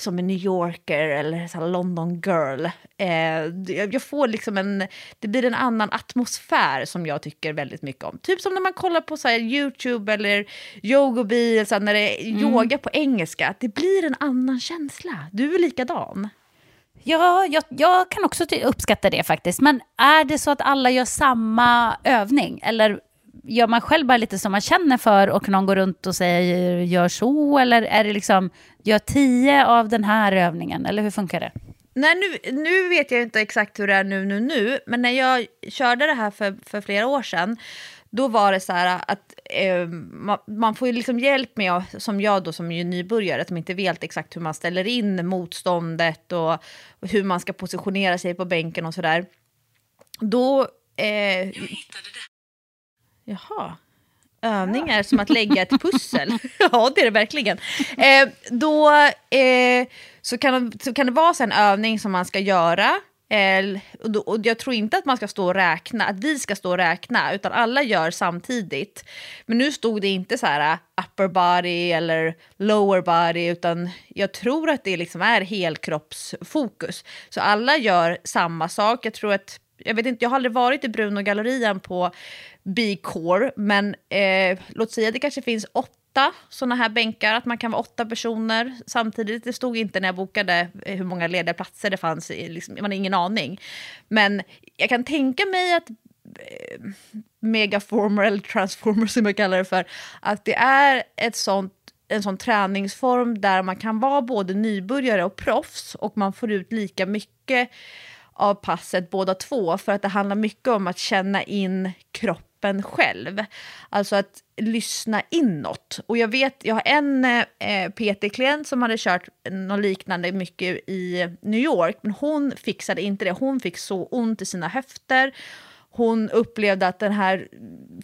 som en New Yorker eller så London girl. Eh, jag får liksom en, det blir en annan atmosfär som jag tycker väldigt mycket om. Typ som när man kollar på så Youtube eller yogobi, så när det är mm. yoga på engelska. Det blir en annan känsla. Du är likadan. Ja, jag, jag kan också uppskatta det faktiskt. Men är det så att alla gör samma övning? Eller gör man själv bara lite som man känner för och någon går runt och säger gör så? Eller är det liksom, gör tio av den här övningen? Eller hur funkar det? Nej, nu, nu vet jag inte exakt hur det är nu, nu, nu. Men när jag körde det här för, för flera år sedan, då var det så här att eh, man, man, får ju liksom hjälp med, som jag då som är nybörjare, som inte vet exakt hur man ställer in motståndet och, och hur man ska positionera sig på bänken och sådär. Då... Eh, jag hittade det Jaha. Övning är som att lägga ett pussel. ja, det är det verkligen. Eh, då eh, så, kan, så kan det vara så en övning som man ska göra. Eh, och, då, och jag tror inte att man ska stå och räkna, att vi ska stå och räkna, utan alla gör samtidigt. Men nu stod det inte så här uh, upper body eller lower body, utan jag tror att det liksom är helkroppsfokus. Så alla gör samma sak. Jag tror att jag vet inte, jag har aldrig varit i Bruno-gallerian på B-core, men eh, låt säga det kanske finns åtta sådana här bänkar, att man kan vara åtta personer samtidigt. Det stod inte när jag bokade eh, hur många lediga platser det fanns, liksom, man har ingen aning. Men jag kan tänka mig att eh, megaformer eller transformer som jag kallar det för, att det är ett sånt en sån träningsform där man kan vara både nybörjare och proffs och man får ut lika mycket av passet båda två för att det handlar mycket om att känna in kroppen själv. Alltså att lyssna inåt. Och jag vet, jag har en eh, PT-klient som hade kört något liknande mycket i New York, men hon fixade inte det. Hon fick så ont i sina höfter. Hon upplevde att den här,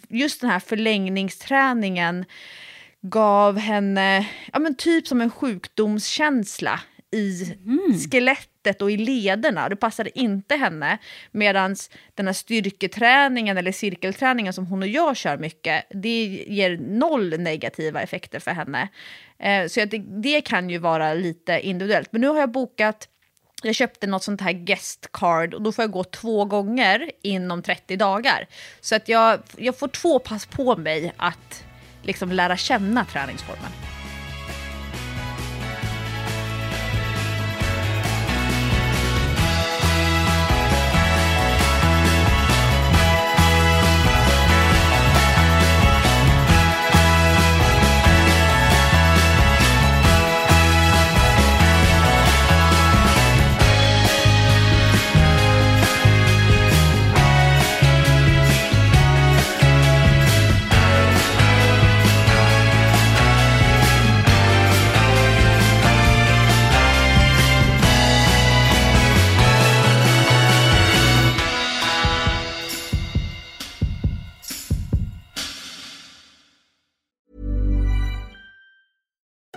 just den här förlängningsträningen gav henne ja, men typ som en sjukdomskänsla i mm. skelettet och i lederna. Det passade inte henne. Medan den här styrketräningen eller cirkelträningen som hon och jag kör mycket, det ger noll negativa effekter för henne. Eh, så det, det kan ju vara lite individuellt. Men nu har jag bokat jag köpte något sånt här guest card och då får jag gå två gånger inom 30 dagar. Så att jag, jag får två pass på mig att liksom lära känna träningsformen.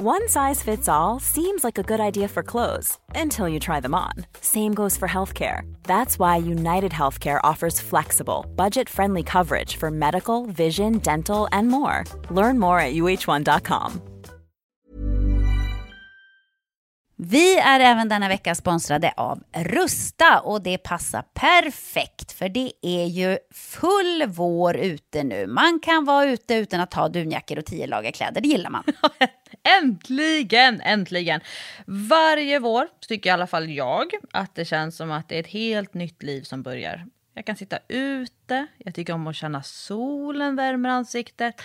One size fits all seems like a good idea for clothes until you try them on. Same goes for healthcare. That's why United Healthcare offers flexible, budget friendly coverage for medical, vision, dental, and more. Learn more at uh1.com. Vi är även denna vecka sponsrade av Rusta och det passar perfekt för det är ju full vår ute nu. Man kan vara ute utan att ha dunjackor och tio lager kläder, det gillar man. Äntligen, äntligen! Varje vår tycker i alla fall jag att det känns som att det är ett helt nytt liv som börjar. Jag kan sitta ute, jag tycker om att känna solen värmer ansiktet.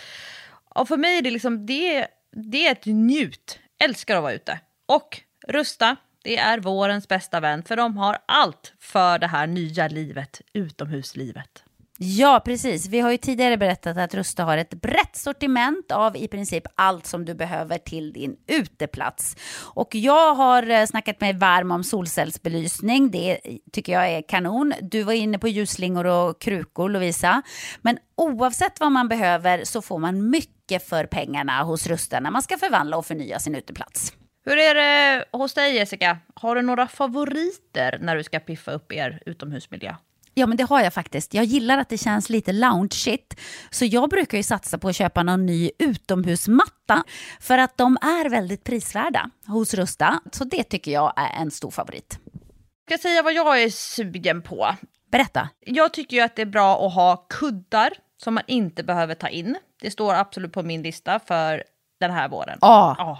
Och för mig är det liksom, det, det är ett njut. Älskar att vara ute. Och Rusta, det är vårens bästa vän för de har allt för det här nya livet, utomhuslivet. Ja, precis. Vi har ju tidigare berättat att Rusta har ett brett sortiment av i princip allt som du behöver till din uteplats. Och jag har eh, snackat mig varm om solcellsbelysning. Det tycker jag är kanon. Du var inne på ljusslingor och krukor, Lovisa. Men oavsett vad man behöver så får man mycket för pengarna hos Rusta när man ska förvandla och förnya sin uteplats. Hur är det hos dig Jessica? Har du några favoriter när du ska piffa upp er utomhusmiljö? Ja, men det har jag faktiskt. Jag gillar att det känns lite loungeigt. Så jag brukar ju satsa på att köpa någon ny utomhusmatta. För att de är väldigt prisvärda hos Rusta. Så det tycker jag är en stor favorit. Jag ska säga vad jag är sugen på. Berätta. Jag tycker ju att det är bra att ha kuddar som man inte behöver ta in. Det står absolut på min lista för den här våren. Ja. Ja.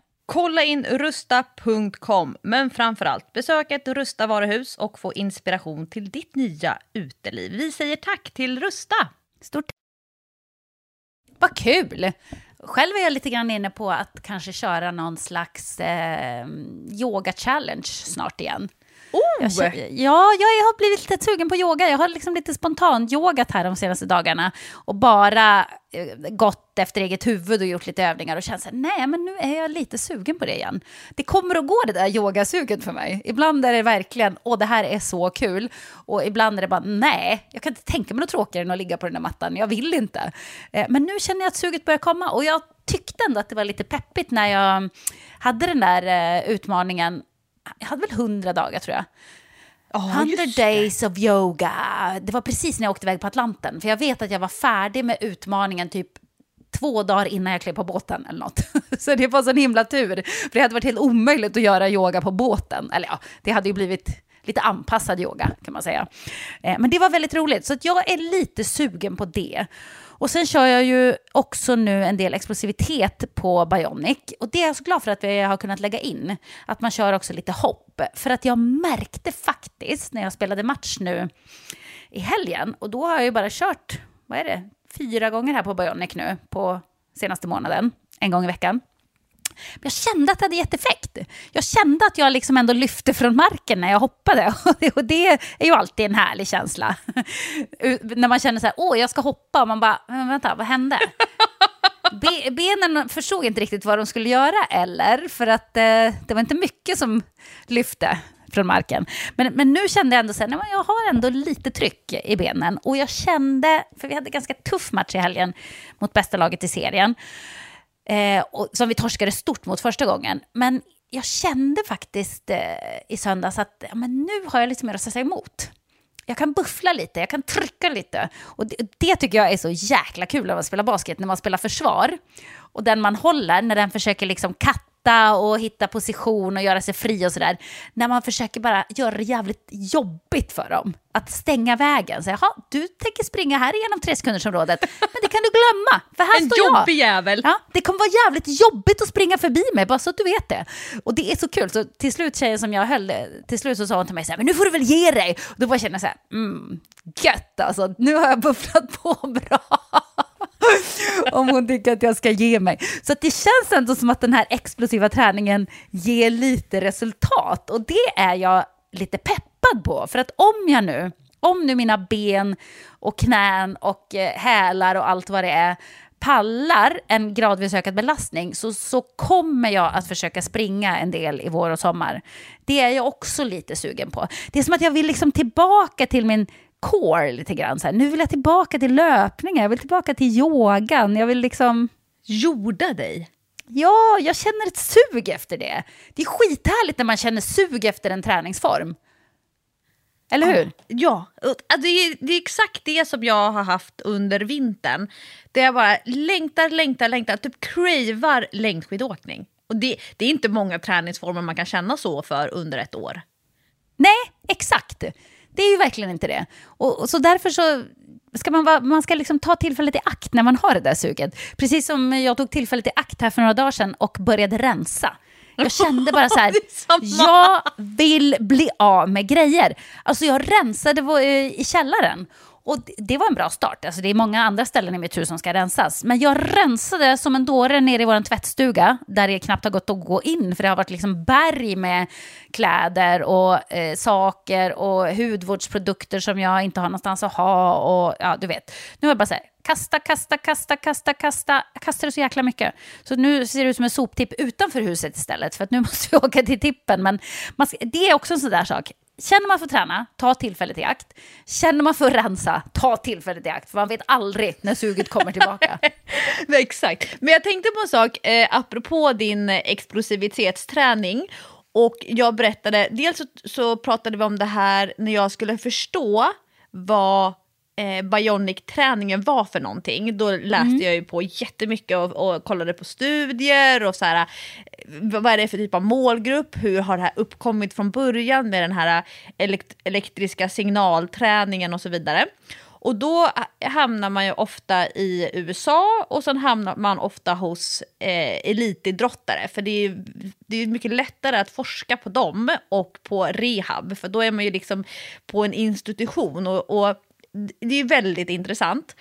Kolla in rusta.com, men framförallt besök ett Rusta varuhus och få inspiration till ditt nya uteliv. Vi säger tack till Rusta! Stort Vad kul! Själv är jag lite grann inne på att kanske köra någon slags eh, yoga-challenge snart igen. Jag känner, ja, jag har blivit lite sugen på yoga. Jag har liksom lite spontant yogat här de senaste dagarna och bara eh, gått efter eget huvud och gjort lite övningar och känt så här, nej, men nu är jag lite sugen på det igen. Det kommer att gå det där yogasuget för mig. Ibland är det verkligen, åh, det här är så kul. Och ibland är det bara, nej, jag kan inte tänka mig något tråkigare än att ligga på den där mattan. Jag vill inte. Eh, Men nu känner jag att suget börjar komma och jag tyckte ändå att det var lite peppigt när jag hade den där eh, utmaningen jag hade väl 100 dagar tror jag. 100 days of yoga. Det var precis när jag åkte iväg på Atlanten. För jag vet att jag var färdig med utmaningen typ två dagar innan jag klev på båten eller något. Så det var sån himla tur. För det hade varit helt omöjligt att göra yoga på båten. Eller ja, det hade ju blivit lite anpassad yoga kan man säga. Eh, Men det var väldigt roligt. Så jag är lite sugen på det. Och sen kör jag ju också nu en del explosivitet på Bionic. Och det är jag så glad för att vi har kunnat lägga in. Att man kör också lite hopp. För att jag märkte faktiskt när jag spelade match nu i helgen. Och då har jag ju bara kört, vad är det, fyra gånger här på Bionic nu på senaste månaden. En gång i veckan. Men jag kände att det hade gett effekt. Jag kände att jag liksom ändå lyfte från marken när jag hoppade. Och det är ju alltid en härlig känsla. När man känner så här, åh, jag ska hoppa. Och man bara, vänta, vad hände? Be benen förstod inte riktigt vad de skulle göra eller, för att eh, det var inte mycket som lyfte. från marken. Men, men nu kände jag ändå så här, nej, jag har ändå lite tryck i benen. Och jag kände, för vi hade ganska tuff match i helgen mot bästa laget i serien. Eh, och, som vi torskade stort mot första gången. Men jag kände faktiskt eh, i söndags att ja, men nu har jag lite mer att säga emot. Jag kan buffla lite, jag kan trycka lite. Och det, det tycker jag är så jäkla kul när man spelar basket, när man spelar försvar. Och den man håller, när den försöker liksom katta och hitta position och göra sig fri och sådär. När man försöker bara göra det jävligt jobbigt för dem. Att stänga vägen. Så, Jaha, du tänker springa här genom tre sekundersområdet. Men det kan du glömma, för här En står jag. jobbig jävel. Ja, det kommer vara jävligt jobbigt att springa förbi mig, bara så att du vet det. Och det är så kul. Så till slut, tjejen som jag höll, till slut så sa hon till mig så här, men nu får du väl ge dig. Och då bara kände jag så här, mm, gött alltså, nu har jag bufflat på bra. Om hon tycker att jag ska ge mig. Så att det känns ändå som att den här explosiva träningen ger lite resultat. Och det är jag lite peppad på. För att om jag nu, om nu mina ben och knän och eh, hälar och allt vad det är pallar en gradvis ökad belastning så, så kommer jag att försöka springa en del i vår och sommar. Det är jag också lite sugen på. Det är som att jag vill liksom tillbaka till min core lite grann. Så här. Nu vill jag tillbaka till löpningen, jag vill tillbaka till yogan. Jag vill liksom... Jorda dig. Ja, jag känner ett sug efter det. Det är skithärligt när man känner sug efter en träningsform. Eller hur? Ja, och det är, det är exakt det som jag har haft under vintern. Det jag bara längtar, längtar, längtar, typ cravar längdskidåkning. Och det, det är inte många träningsformer man kan känna så för under ett år. Nej, exakt. Det är ju verkligen inte det. Och, och så därför så ska man, vara, man ska liksom ta tillfället i akt när man har det där suget. Precis som jag tog tillfället i akt här för några dagar sedan och började rensa. Jag kände bara så här, jag vill bli av med grejer. Alltså jag rensade eh, i källaren. Och det- var en bra start. Alltså det är många andra ställen i mitt hus som ska rensas. Men jag rensade som en dåre nere i vår tvättstuga, där det knappt har gått att gå in, för det har varit liksom berg med kläder och eh, saker och hudvårdsprodukter som jag inte har någonstans att ha. Och ja, du vet. Nu är jag bara så här, kasta, kasta, kasta, kasta, kasta. Jag kastade så jäkla mycket. Så nu ser det ut som en soptipp utanför huset istället, för att nu måste vi åka till tippen. Men man ska, det är också en sån där sak. Känner man för att träna, ta tillfället i akt. Känner man för att rensa, ta tillfället i akt. För man vet aldrig när suget kommer tillbaka. Nej, Exakt. Men jag tänkte på en sak eh, apropå din explosivitetsträning. Och jag berättade, dels så, så pratade vi om det här när jag skulle förstå vad eh, Bionic-träningen var för någonting. Då läste jag ju på jättemycket och, och kollade på studier och så här, vad är det för typ av målgrupp? Hur har det här uppkommit från början med den här elekt- elektriska signalträningen och så vidare. Och då hamnar man ju ofta i USA och sen hamnar man ofta hos eh, elitidrottare. För det är ju det är mycket lättare att forska på dem och på rehab. För då är man ju liksom på en institution och, och det är ju väldigt intressant.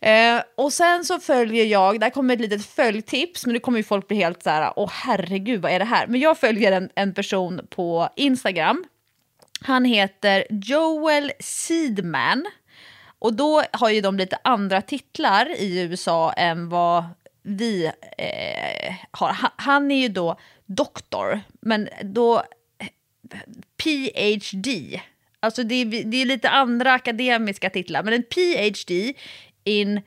Eh, och sen så följer jag, där kommer ett litet följtips, men nu kommer ju folk bli helt så här, åh herregud vad är det här? Men jag följer en, en person på Instagram. Han heter Joel Seedman. Och då har ju de lite andra titlar i USA än vad vi eh, har. Han, han är ju då doktor, men då PhD. Alltså det är, det är lite andra akademiska titlar, men en PhD in...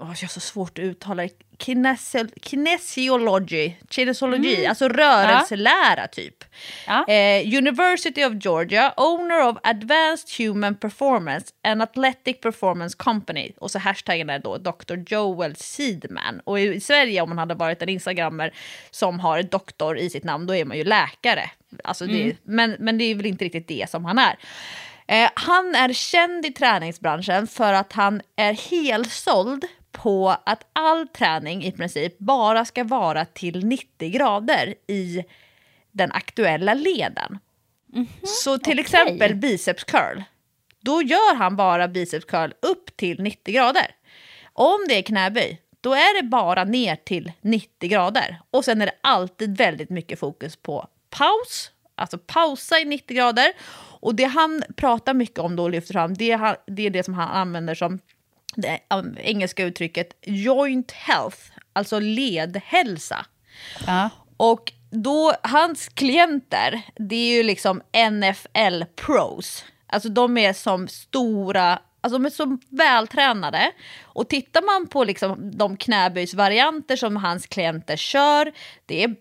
Oh, jag har så svårt att uttala det. Kinesi- Kinesiology, kinesiology alltså rörelselära typ. Ja. Eh, University of Georgia, owner of Advanced Human Performance, an athletic performance company. Och så hashtaggen är då Dr. Joel Seedman. Och i Sverige om man hade varit en instagrammer som har doktor i sitt namn, då är man ju läkare. Alltså det, men, men det är väl inte riktigt det som han är. Eh, han är känd i träningsbranschen för att han är helsåld på att all träning i princip bara ska vara till 90 grader i den aktuella leden. Så till exempel biceps curl, då gör han bara biceps curl upp till 90 grader. Om det är knäböj, då är det bara ner till 90 grader. Och sen är det alltid väldigt mycket fokus på paus, alltså pausa i 90 grader. Och det han pratar mycket om då och lyfter fram, det är, det är det som han använder som det um, engelska uttrycket joint health, alltså ledhälsa. Ja. Och då, hans klienter, det är ju liksom NFL pros. Alltså de är som stora, alltså de är så vältränade. Och tittar man på liksom de knäböjsvarianter som hans klienter kör, det är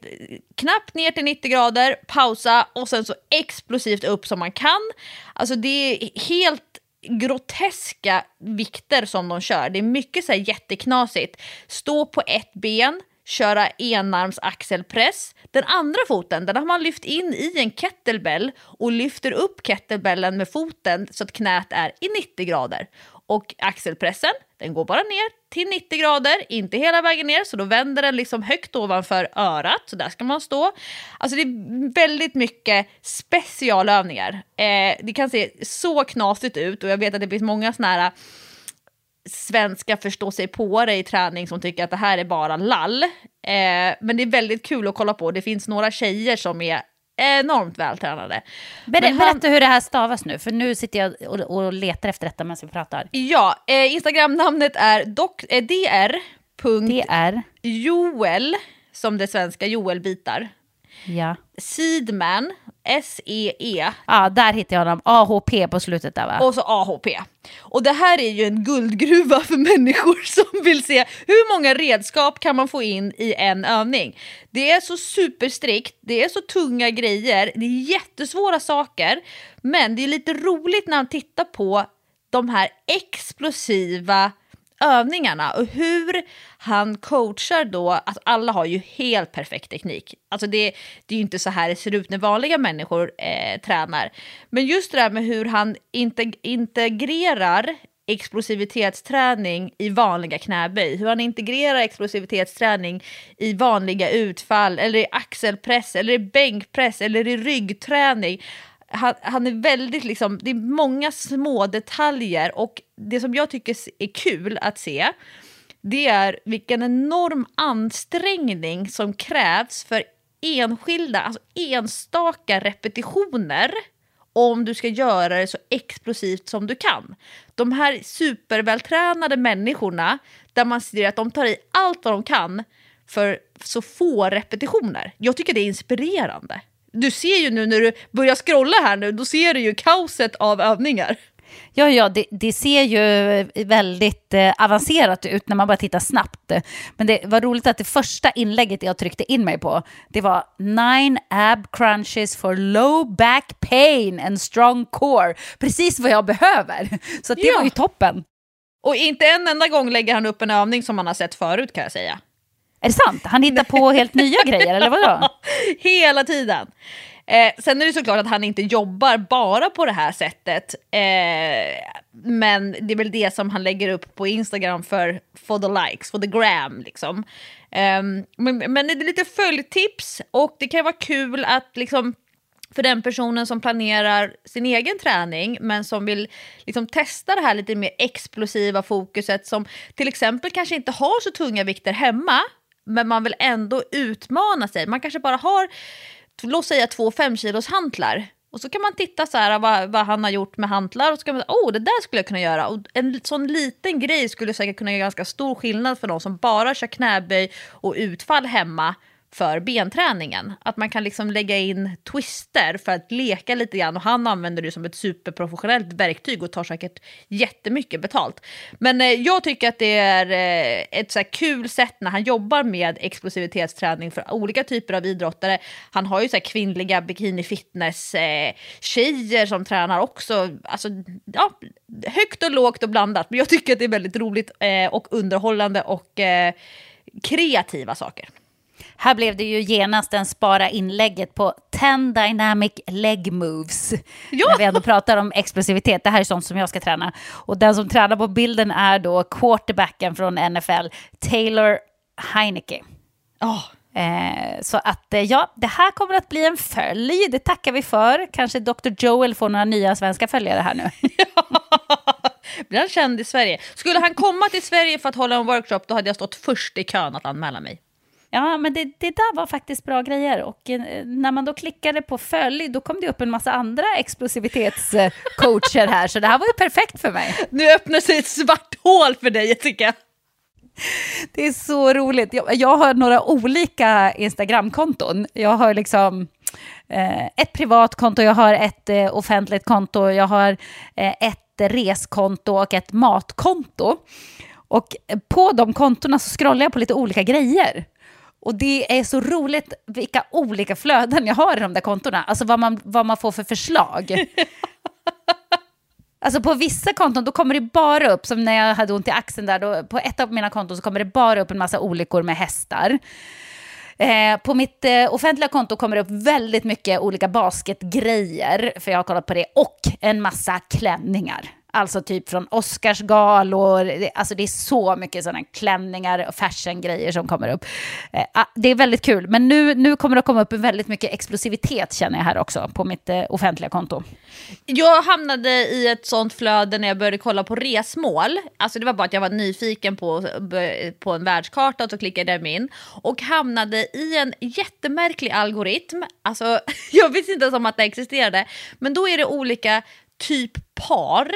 knappt ner till 90 grader, pausa och sen så explosivt upp som man kan. Alltså det är helt groteska vikter som de kör. Det är mycket så här jätteknasigt. Stå på ett ben, köra enarms axelpress. Den andra foten den har man lyft in i en kettlebell och lyfter upp kettlebellen med foten så att knät är i 90 grader. Och axelpressen, den går bara ner till 90 grader, inte hela vägen ner, så då vänder den liksom högt ovanför örat, så där ska man stå. Alltså det är väldigt mycket specialövningar. Eh, det kan se så knasigt ut och jag vet att det finns många sådana här svenska förstå sig på det i träning som tycker att det här är bara lall. Eh, men det är väldigt kul att kolla på. Det finns några tjejer som är enormt vältränade. Ber han- Berätta hur det här stavas nu, för nu sitter jag och, och letar efter detta medan vi pratar. Ja, eh, Instagram-namnet är dock, eh, dr. Joel, som det svenska Joel-bitar. Ja. Seedman, S-E-E, Ja, där hittar jag honom. AHP på slutet där va? och så AHP. Och det här är ju en guldgruva för människor som vill se hur många redskap kan man få in i en övning. Det är så superstrikt, det är så tunga grejer, det är jättesvåra saker, men det är lite roligt när man tittar på de här explosiva övningarna och hur han coachar då, alltså alla har ju helt perfekt teknik. Alltså det, det är ju inte så här det ser ut när vanliga människor eh, tränar. Men just det där med hur han integ- integrerar explosivitetsträning i vanliga knäböj, hur han integrerar explosivitetsträning i vanliga utfall, eller i axelpress, eller i bänkpress, eller i ryggträning han, han är väldigt liksom, det är många små detaljer och det som jag tycker är kul att se det är vilken enorm ansträngning som krävs för enskilda, alltså enstaka repetitioner om du ska göra det så explosivt som du kan. De här supervältränade människorna där man ser att de tar i allt vad de kan för så få repetitioner. Jag tycker det är inspirerande. Du ser ju nu när du börjar scrolla här nu, då ser du ju kaoset av övningar. Ja, ja, det, det ser ju väldigt eh, avancerat ut när man bara tittar snabbt. Men det var roligt att det första inlägget jag tryckte in mig på, det var nine ab crunches for low back pain and strong core. Precis vad jag behöver. Så det Ja. var ju toppen. Och inte en enda gång lägger han upp en övning som man har sett förut kan jag säga. Är det sant? Han hittar på helt nya grejer, eller vadå? Hela tiden. Eh, sen är det såklart att han inte jobbar bara på det här sättet. Eh, men det är väl det som han lägger upp på Instagram för for the likes, for the gram liksom. Ehm, men, men det är lite följtips och det kan vara kul att liksom för den personen som planerar sin egen träning men som vill liksom testa det här lite mer explosiva fokuset som till exempel kanske inte har så tunga vikter hemma men man vill ändå utmana sig. Man kanske bara har, låt säga två femkilos-hantlar och så kan man titta så här vad, vad han har gjort med hantlar och så kan man säga, oh det där skulle jag kunna göra. Och en sån liten grej skulle säkert kunna göra ganska stor skillnad för någon som bara kör knäböj och utfall hemma för benträningen. Att man kan liksom lägga in twister för att leka lite grann och han använder det som ett superprofessionellt verktyg och tar säkert jättemycket betalt. Men eh, jag tycker att det är eh, ett så här kul sätt när han jobbar med explosivitetsträning för olika typer av idrottare. Han har ju så här kvinnliga bikini fitness eh, tjejer som tränar också. Alltså, ja, högt och lågt och blandat. Men jag tycker att det är väldigt roligt eh, och underhållande och eh, kreativa saker. Här blev det ju genast en spara inlägget på 10 dynamic leg moves. Ja. När vi ändå pratar om explosivitet. Det här är sånt som jag ska träna. Och den som tränar på bilden är då quarterbacken från NFL, Taylor Heineke. Oh. Eh, så att eh, ja, det här kommer att bli en följ. Det tackar vi för. Kanske Dr. Joel får några nya svenska följare här nu. Blir han känd i Sverige? Skulle han komma till Sverige för att hålla en workshop då hade jag stått först i kön att anmäla mig. Ja, men det, det där var faktiskt bra grejer. Och eh, när man då klickade på följ, då kom det upp en massa andra explosivitetscoacher här. Så det här var ju perfekt för mig. Nu öppnar sig ett svart hål för dig Jessica. Det är så roligt. Jag, jag har några olika Instagramkonton. Jag har liksom eh, ett privat konto, jag har ett eh, offentligt konto, jag har eh, ett reskonto och ett matkonto. Och på de kontona så scrollar jag på lite olika grejer. Och det är så roligt vilka olika flöden jag har i de där kontona. Alltså vad man, vad man får för förslag. Alltså på vissa konton då kommer det bara upp, som när jag hade ont i axeln där, då, på ett av mina konton så kommer det bara upp en massa olyckor med hästar. Eh, på mitt eh, offentliga konto kommer det upp väldigt mycket olika basketgrejer, för jag har kollat på det, och en massa klänningar. Alltså typ från Oscarsgalor, det, alltså det är så mycket sådana klänningar och fashion-grejer som kommer upp. Eh, ah, det är väldigt kul, men nu, nu kommer det komma upp väldigt mycket explosivitet känner jag här också på mitt eh, offentliga konto. Jag hamnade i ett sånt flöde när jag började kolla på resmål. Alltså det var bara att jag var nyfiken på, på en världskarta och så klickade jag in. Och hamnade i en jättemärklig algoritm. Alltså jag visste inte ens om att det existerade. Men då är det olika typ par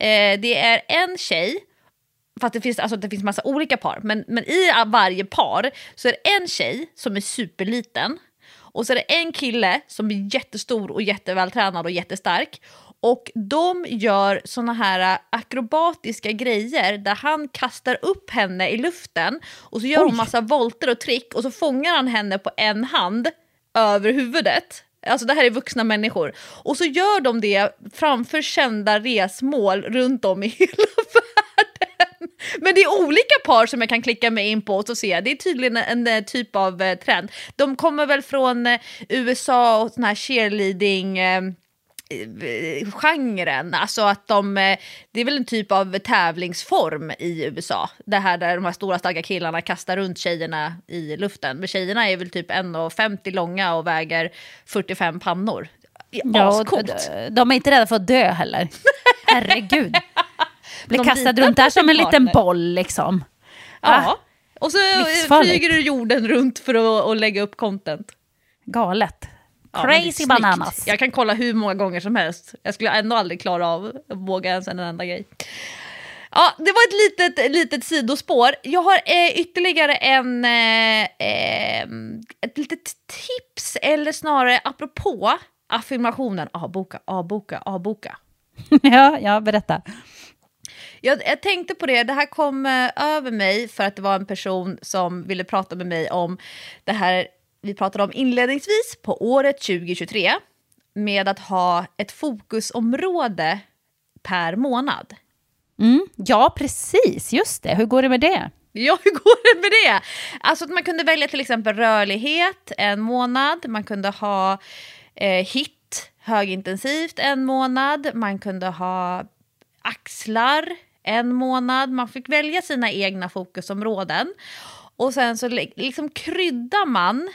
Eh, det är en tjej, fast det finns, alltså, det finns massa olika par, men, men i varje par så är det en tjej som är superliten och så är det en kille som är jättestor och jättevältränad och jättestark. Och de gör såna här akrobatiska grejer där han kastar upp henne i luften och så gör Oj. hon massa volter och trick och så fångar han henne på en hand över huvudet. Alltså det här är vuxna människor. Och så gör de det framför kända resmål runt om i hela världen. Men det är olika par som jag kan klicka mig in på och så se. Det är tydligen en, en typ av eh, trend. De kommer väl från eh, USA och sån här cheerleading eh, genren. Alltså att de, eh, det är väl en typ av tävlingsform i USA. Det här där de här stora starka killarna kastar runt tjejerna i luften. Men tjejerna är väl typ 1,50 långa och väger 45 pannor. Ja, de är inte rädda för att dö heller. Herregud. Blir kastad runt där som en liten boll liksom. Ja, och så flyger du jorden runt för att, att lägga upp content. Galet. Crazy bananas. Jag kan kolla hur många gånger som helst. Jag skulle ändå aldrig klara av att våga ens en enda grej. Ja, det var ett litet, litet sidospår. Jag har eh, ytterligare en, eh, eh, ett litet tips, eller snarare apropå affirmationen avboka, avboka, avboka. ja, ja, berätta. Jag, jag, tänkte på det, det här kom eh, över mig för att det var en person som ville prata med mig om det här vi pratade om inledningsvis på året 2023 med att ha ett fokusområde per månad. Mm, ja, precis. Just det. Hur går det med det? Ja, hur går det med det? Alltså att man kunde välja till exempel rörlighet en månad, man kunde ha eh, hit högintensivt en månad, man kunde ha axlar en månad, man fick välja sina egna fokusområden. Och sen så liksom kryddar man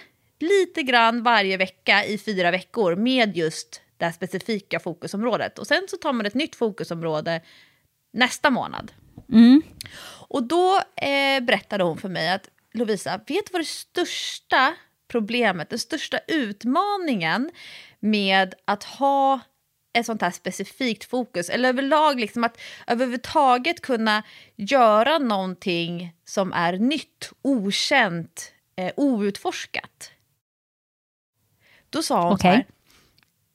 lite grann varje vecka i fyra veckor med just det här specifika fokusområdet. Och sen så tar man ett nytt fokusområde nästa månad. Mm. Och då eh, berättade hon för mig att Lovisa, vet du vad det största problemet, den största utmaningen med att ha ett sånt här specifikt fokus, eller överlag liksom att överhuvudtaget kunna göra någonting som är nytt, okänt, eh, outforskat. Då sa hon okay. så här,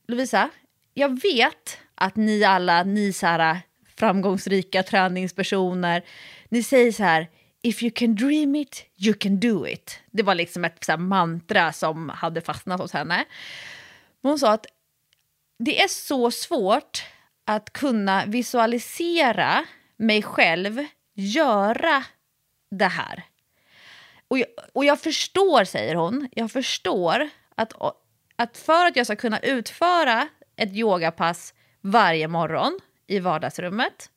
Lovisa, jag vet att ni alla, ni så här framgångsrika träningspersoner, ni säger så här, if you can dream it, you can do it. Det var liksom ett så mantra som hade fastnat hos henne. Hon sa att det är så svårt att kunna visualisera mig själv göra det här. Och jag, och jag förstår, säger hon, jag förstår att att för att jag ska kunna utföra ett yogapass varje morgon i vardagsrummet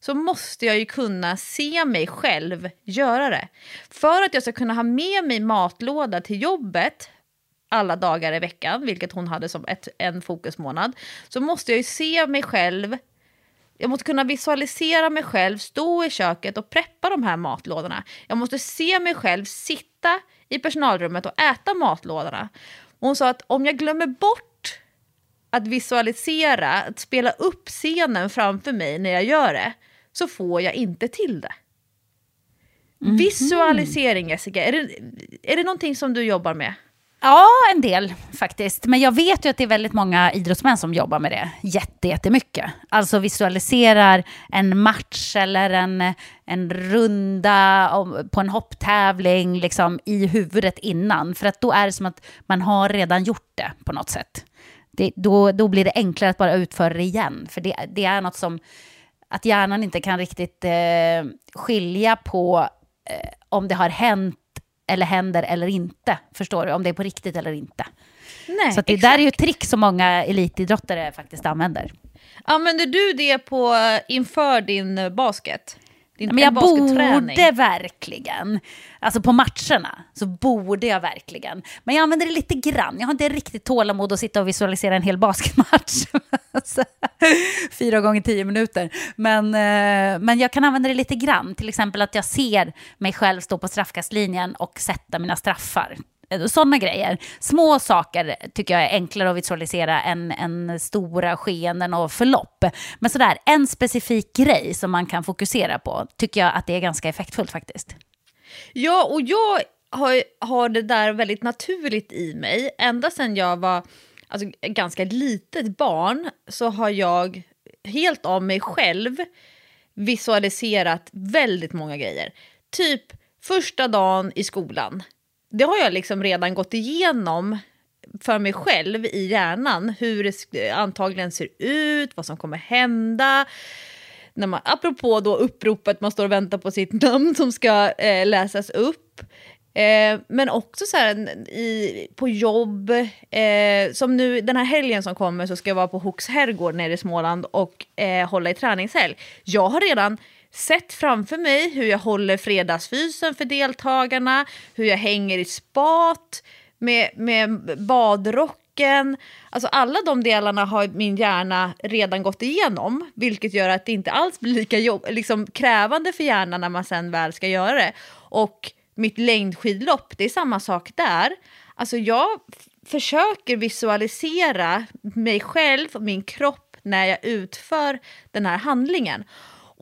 så måste jag ju kunna se mig själv göra det. För att jag ska kunna ha med mig matlåda till jobbet alla dagar i veckan, vilket hon hade som ett, en fokusmånad, så måste jag ju se mig själv jag måste kunna visualisera mig själv stå i köket och preppa de här matlådorna. Jag måste se mig själv sitta i personalrummet och äta matlådorna hon sa att om jag glömmer bort att visualisera, att spela upp scenen framför mig när jag gör det, så får jag inte till det. Visualisering Jessica, är det, är det någonting som du jobbar med? Ja, en del faktiskt. Men jag vet ju att det är väldigt många idrottsmän som jobbar med det jätte, jättemycket. Alltså visualiserar en match eller en, en runda på en hopptävling liksom, i huvudet innan. För att då är det som att man har redan gjort det på något sätt. Det, då, då blir det enklare att bara utföra det igen. För det, det är något som att hjärnan inte kan riktigt eh, skilja på eh, om det har hänt eller händer eller inte. Förstår du? Om det är på riktigt eller inte. Nej, så det exakt. där är ju ett trick som många elitidrottare faktiskt använder. Använder du det på, inför din basket? Din Men jag borde verkligen. Alltså på matcherna så borde jag verkligen. Men jag använder det lite grann. Jag har inte riktigt tålamod att sitta och visualisera en hel basketmatch. Fyra gånger tio minuter. Men, eh, men jag kan använda det lite grann. Till exempel att jag ser mig själv stå på straffkastlinjen och sätta mina straffar. Eh, Sådana grejer. Små saker tycker jag är enklare att visualisera än, än stora skeenden och förlopp. Men sådär, en specifik grej som man kan fokusera på tycker jag att det är ganska effektfullt faktiskt. Ja, och jag har, har det där väldigt naturligt i mig. Ända sedan jag var alltså, ganska litet barn så har jag helt av mig själv visualiserat väldigt många grejer. Typ första dagen i skolan. Det har jag liksom redan gått igenom för mig själv i hjärnan. Hur det antagligen ser ut, vad som kommer hända. När man, apropå då uppropet, man står och väntar på sitt namn som ska eh, läsas upp. Eh, men också så här, i, på jobb, eh, som nu den här helgen som kommer så ska jag vara på Hooks herrgård nere i Småland och eh, hålla i träningshelg. Jag har redan sett framför mig hur jag håller fredagsfysen för deltagarna, hur jag hänger i spat med, med tecken. Alltså alla de delarna har min hjärna redan gått igenom, vilket gör att det inte alls blir lika jobb, liksom krävande för hjärnan när man sen väl ska göra det. Och mitt längdskidlopp, det är samma sak där. Alltså jag försöker visualisera mig själv och min kropp när jag utför den här handlingen.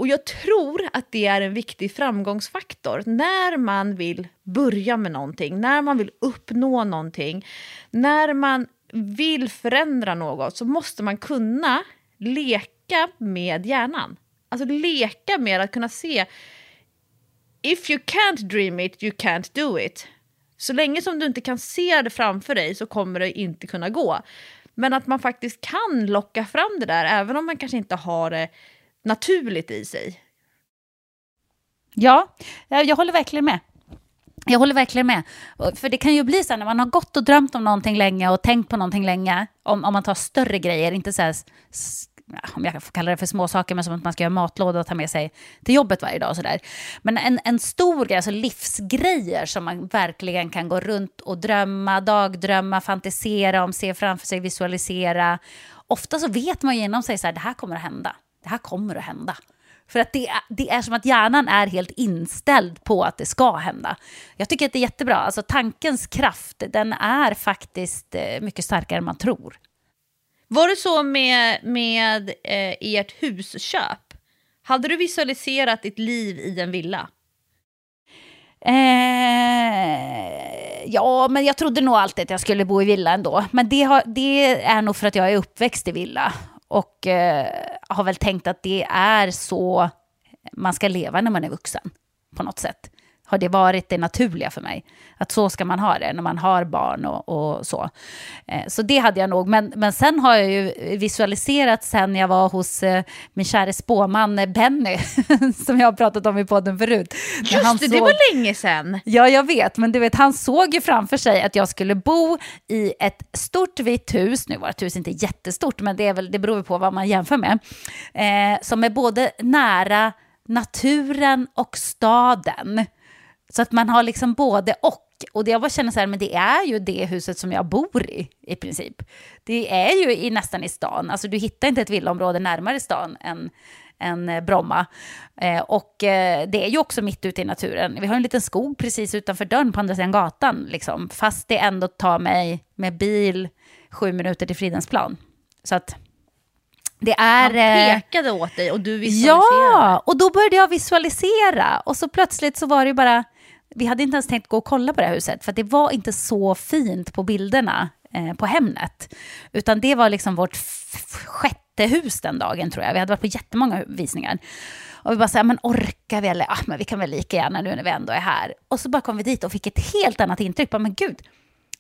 Och jag tror att det är en viktig framgångsfaktor när man vill börja med någonting, när man vill uppnå någonting, när man vill förändra något så måste man kunna leka med hjärnan. Alltså leka med att kunna se If you can't dream it, you can't do it. Så länge som du inte kan se det framför dig så kommer det inte kunna gå. Men att man faktiskt kan locka fram det där, även om man kanske inte har det naturligt i sig. Ja, eh, jag håller verkligen med. Jag håller verkligen med. För det kan ju bli så här när man har gått och drömt om någonting länge och tänkt på någonting länge, om, om man tar större grejer, inte så här, om jag får kalla det för små saker, men som att man ska göra matlåda och ta med sig till jobbet varje dag. Och sådär. Men en, en stor grej, alltså livsgrejer som man verkligen kan gå runt och drömma, dagdrömma, fantisera om, se framför sig, visualisera. Ofta så vet man genom sig så här, det här kommer att hända. Det här kommer att hända. För att det är, det är som att hjärnan är helt inställd på att det ska hända. Jag tycker att det är jättebra. Alltså tankens kraft, den är faktiskt eh, mycket starkare än man tror. Var det så med, med eh, ert husköp? Hade du visualiserat ditt liv i en villa? Eh, ja, men jag trodde nog alltid att jag skulle bo i villa ändå. Men det, har, det är nog för att jag är uppväxt i villa. Och eh, har väl tänkt att det är så man ska leva när man är vuxen. På något sätt. Har det varit det naturliga för mig. Att så ska man ha det när man har barn och, och så. Eh, så det hade jag nog. Men, men sen har jag ju visualiserat sen jag var hos eh, min kära spåman eh, Benny. som jag har pratat om i podden förut. Just det, det såg- var länge sedan. Ja, jag vet, men du vet, han såg ju framför sig att jag skulle bo i ett stort vitt hus. Nu var ett hus inte jättestort, men det, är väl, det beror på vad man jämför med. Eh, som är både nära naturen och staden. Så att man har liksom både och. Och det jag bara känner så här, men det är ju det huset som jag bor i, i princip. Det är ju i, nästan i stan. Alltså du hittar inte ett villaområde närmare stan än, än eh, Bromma. Eh, och eh, det är ju också mitt ute i naturen. Vi har en liten skog precis utanför dörren på andra sidan gatan. Liksom, fast det ändå tar mig med bil sju minuter till Fridhemsplan. Så att Det är... Han eh, pekade åt dig och du visualiserade. Ja, och då började jag visualisera. Och så plötsligt så var det ju bara... Vi hade inte ens tänkt gå och kolla på det här huset, för det var inte så fint på bilderna eh, på Hemnet. Utan det var liksom vårt sjätte hus den dagen, tror jag. Vi hade varit på jättemånga visningar. Och vi bara så men orkar vi? Eller, ah, men vi kan väl lika gärna nu när vi ändå är här. Och så bara kom vi dit och fick ett helt annat intryck. Bara, men gud,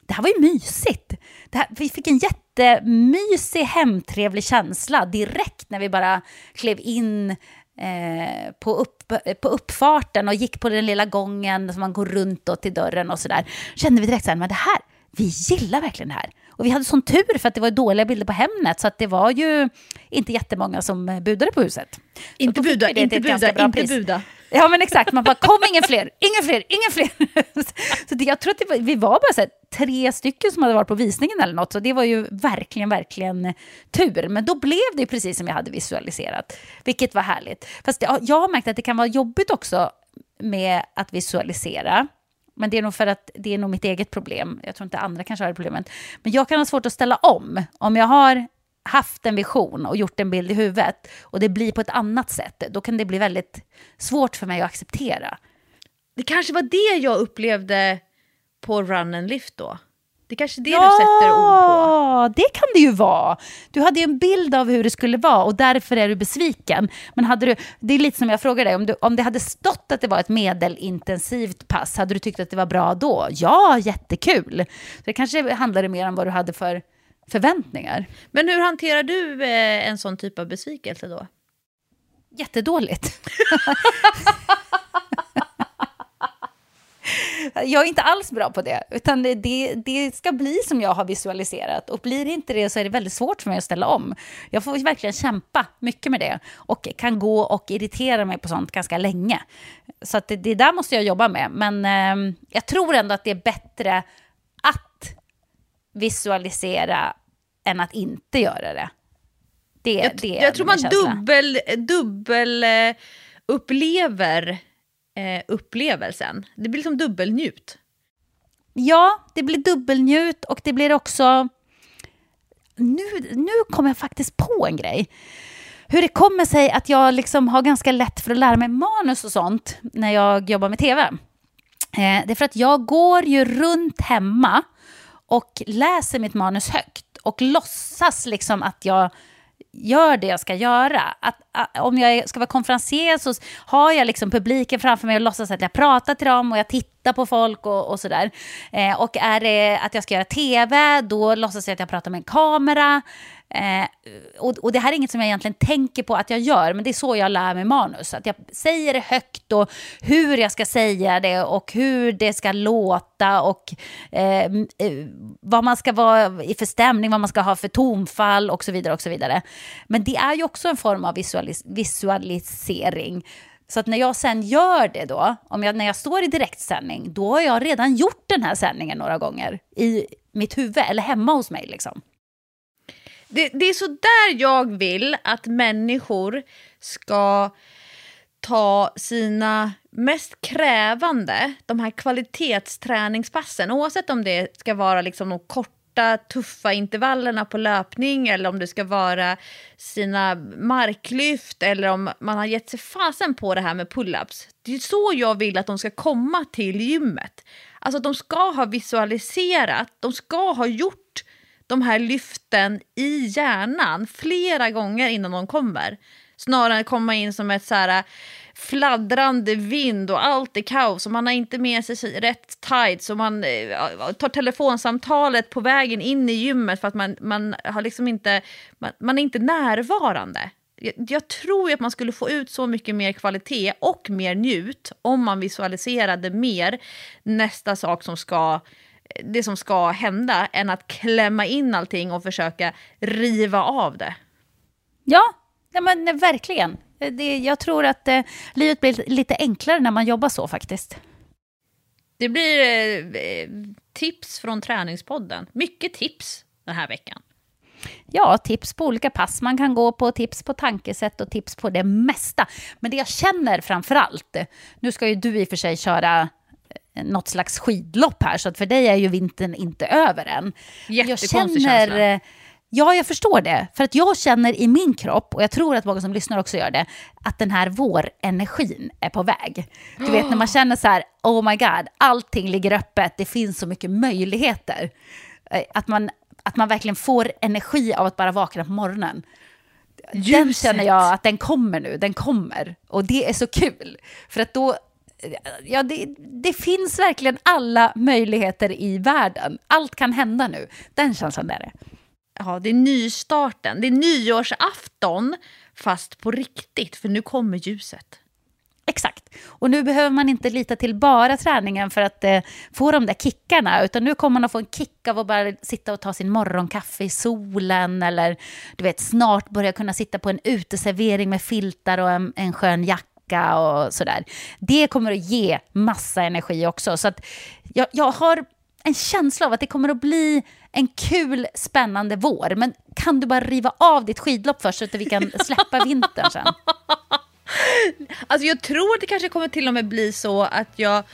det här var ju mysigt. Det här, vi fick en jättemysig, hemtrevlig känsla direkt när vi bara klev in eh, på, upp, på uppfarten och gick på den lilla gången som man går runt då till dörren och sådär. Kände vi direkt så här, men det här, vi gillar verkligen det här. Och vi hade sån tur för att det var dåliga bilder på Hemnet så att det var ju inte jättemånga som budade på huset. Inte buda, det inte buda, inte pris. buda. Ja men exakt, man bara kom ingen fler, ingen fler, ingen fler. så det, jag tror att det var, vi var bara så här, tre stycken som hade varit på visningen eller något, så det var ju verkligen, verkligen tur. Men då blev det precis som jag hade visualiserat, vilket var härligt. Fast jag, jag har märkt att det kan vara jobbigt också med att visualisera. Men det är nog för att det är nog mitt eget problem. Jag tror inte andra kanske har det problemet. Men jag kan ha svårt att ställa om. Om jag har haft en vision och gjort en bild i huvudet och det blir på ett annat sätt, då kan det bli väldigt svårt för mig att acceptera. Det kanske var det jag upplevde på Run and Lift då. Det är kanske det du sätter ord på. Ja, det kan det ju vara. Du hade ju en bild av hur det skulle vara och därför är du besviken. Men hade du, det är lite som jag frågade dig, om, du, om det hade stått att det var ett medelintensivt pass, hade du tyckt att det var bra då? Ja, jättekul. Så det kanske handlade mer om vad du hade för förväntningar. Men hur hanterar du eh, en sån typ av besvikelse då? Jättedåligt. Jag är inte alls bra på det, utan det, det, ska bli som jag har visualiserat. Och blir det inte det så är det väldigt svårt för mig att ställa om. Jag får verkligen kämpa mycket med det och kan gå och irritera mig på sånt ganska länge. Så att det, det där måste jag jobba med. Men eh, jag tror ändå att det är bättre att visualisera än att inte göra det. Det, Jag, det jag tror man dubbel, dubbel eh, upplever eh, upplevelsen. Det blir liksom dubbelnjut. Ja, det blir dubbelnjut och det blir också... Nu, nu kom jag faktiskt på en grej. Hur det kommer sig att jag liksom har ganska lätt för att lära mig manus och sånt när jag jobbar med tv. Eh, det är för att jag går ju runt hemma och läser mitt manus högt och låtsas liksom att jag gör det jag ska göra. Att, Eh, om jag ska vara konferencier så har jag liksom publiken framför mig och låtsas att jag pratar till dem och jag tittar på folk och, och sådär. Eh, och är det att jag ska göra tv, då låtsas jag att jag pratar med en kamera. Eh, och, och det här är inget som jag egentligen tänker på att jag gör, men det är så jag lär mig manus. Att jag säger det högt och hur jag ska säga det och hur det ska låta och eh, eh vad man ska vara i för stämning, vad man ska ha för tonfall och så vidare. och så vidare. Men det är ju också en form av visualis visualisering. Så att när jag sen gör det då, om jag, när jag står i direktsändning, då har jag redan gjort den här sändningen några gånger i mitt huvud eller hemma hos mig. Liksom. Det, det är så där jag vill att människor ska ta sina mest krävande, de här kvalitetsträningspassen, oavsett om det ska vara liksom de korta, tuffa intervallerna på löpning eller om det ska vara sina marklyft eller om man har gett sig fasen på det här med pull-ups. Det är så jag vill att de ska komma till gymmet. Alltså att de ska ha visualiserat, de ska ha gjort de här lyften i hjärnan flera gånger innan de kommer. Snarare än komma in som ett så här fladdrande vind och allt är kaos och man har inte med sig rätt tights och man eh, tar telefonsamtalet på vägen in i gymmet för att man, man har liksom inte, man, man är inte närvarande. Jag, jag tror att man skulle få ut så mycket mer kvalitet och mer njut om man visualiserade mer nästa sak som ska eh, det som ska hända än att klämma in allting och försöka riva av det. Ja, ja men eh, verkligen. Det, jag tror att eh, livet blir lite enklare när man jobbar så faktiskt. Det blir eh, tips från Träningspodden. Mycket tips den här veckan. Ja, tips på olika pass man kan gå på, tips på tankesätt och tips på det mesta. Men det jag känner framför allt, nu ska ju du i och för sig köra eh, något slags skidlopp här, så att för dig är ju vintern inte över än. Jag Jättekonstig känner känsla. Eh, Ja, jag förstår det. För att jag känner i min kropp, och jag tror att många som lyssnar också gör det, att den här vårenergin är på väg. Du vet när man känner så här, oh my god, allting ligger öppet, det finns så mycket möjligheter. Eh, Att man, att man verkligen får energi av att bara vakna på morgonen. Den Ljuset. känner jag att den kommer nu, den kommer. Och det är så kul. För att då, ja det, det finns verkligen alla möjligheter i världen. Allt kan hända nu. Den känslan är det. Ja, det är nystarten. Det är nyårsafton, fast på riktigt, för nu kommer ljuset. Exakt. Och nu behöver man inte lita till bara träningen för att eh, få de där kickarna, utan nu kommer man att få en kick av att bara sitta och ta sin morgonkaffe i solen eller du vet, snart börja kunna sitta på en uteservering med filtar och en, en skön jacka och sådär. Det kommer att ge massa energi också. Så att jag, jag har en känsla av att det kommer att bli en kul, spännande vår. Men kan du bara riva av ditt skidlopp först så att vi kan släppa vintern sen? Alltså jag tror att det kanske kommer till och med bli så att jag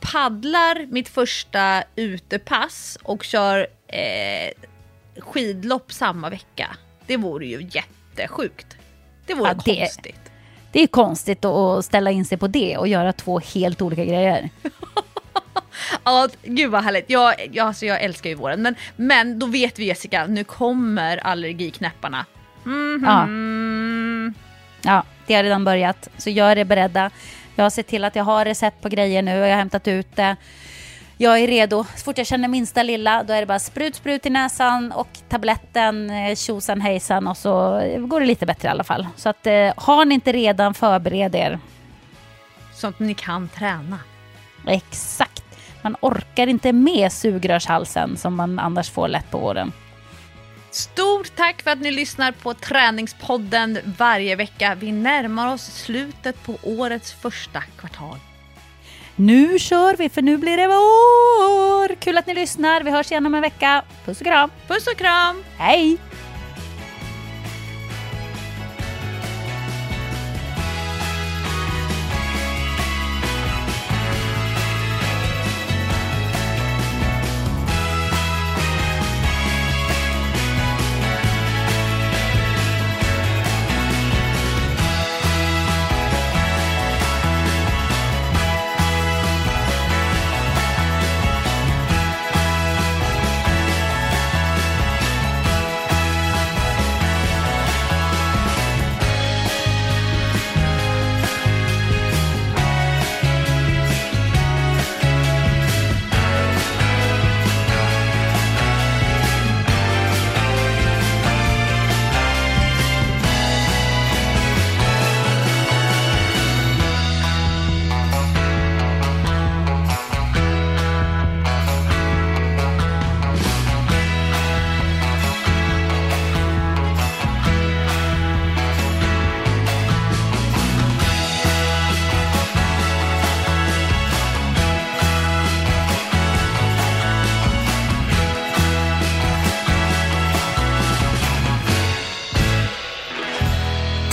paddlar mitt första utepass och kör eh, skidlopp samma vecka. Det vore ju jättesjukt. Det vore Ja, det- konstigt. Det är konstigt att ställa in sig på det och göra två helt olika grejer. Ja, gud vad härligt. Jag, jag, alltså jag älskar ju våren. Men, men då vet vi Jessica, nu kommer allergiknäpparna. Mhm. Ja, det har redan börjat, så gör er beredda. Jag har sett till att jag har recept på grejer nu och jag har hämtat ut det. Jag är redo. Så fort jag känner minsta lilla, då är det bara sprut, sprut i näsan och tabletten, eh, tjosan hejsan och så går det lite bättre i alla fall. Så att eh, har ni inte redan, förbered er. Så att ni kan träna. Exakt. Man orkar inte med sugrörshalsen som man annars får lätt på våren. Stort tack för att ni lyssnar på Träningspodden varje vecka. Vi närmar oss slutet på årets första kvartal. Nu kör vi, för nu blir det vår! Kul att ni lyssnar. Vi hörs igen om en vecka. Puss och kram. Puss och kram! Hej!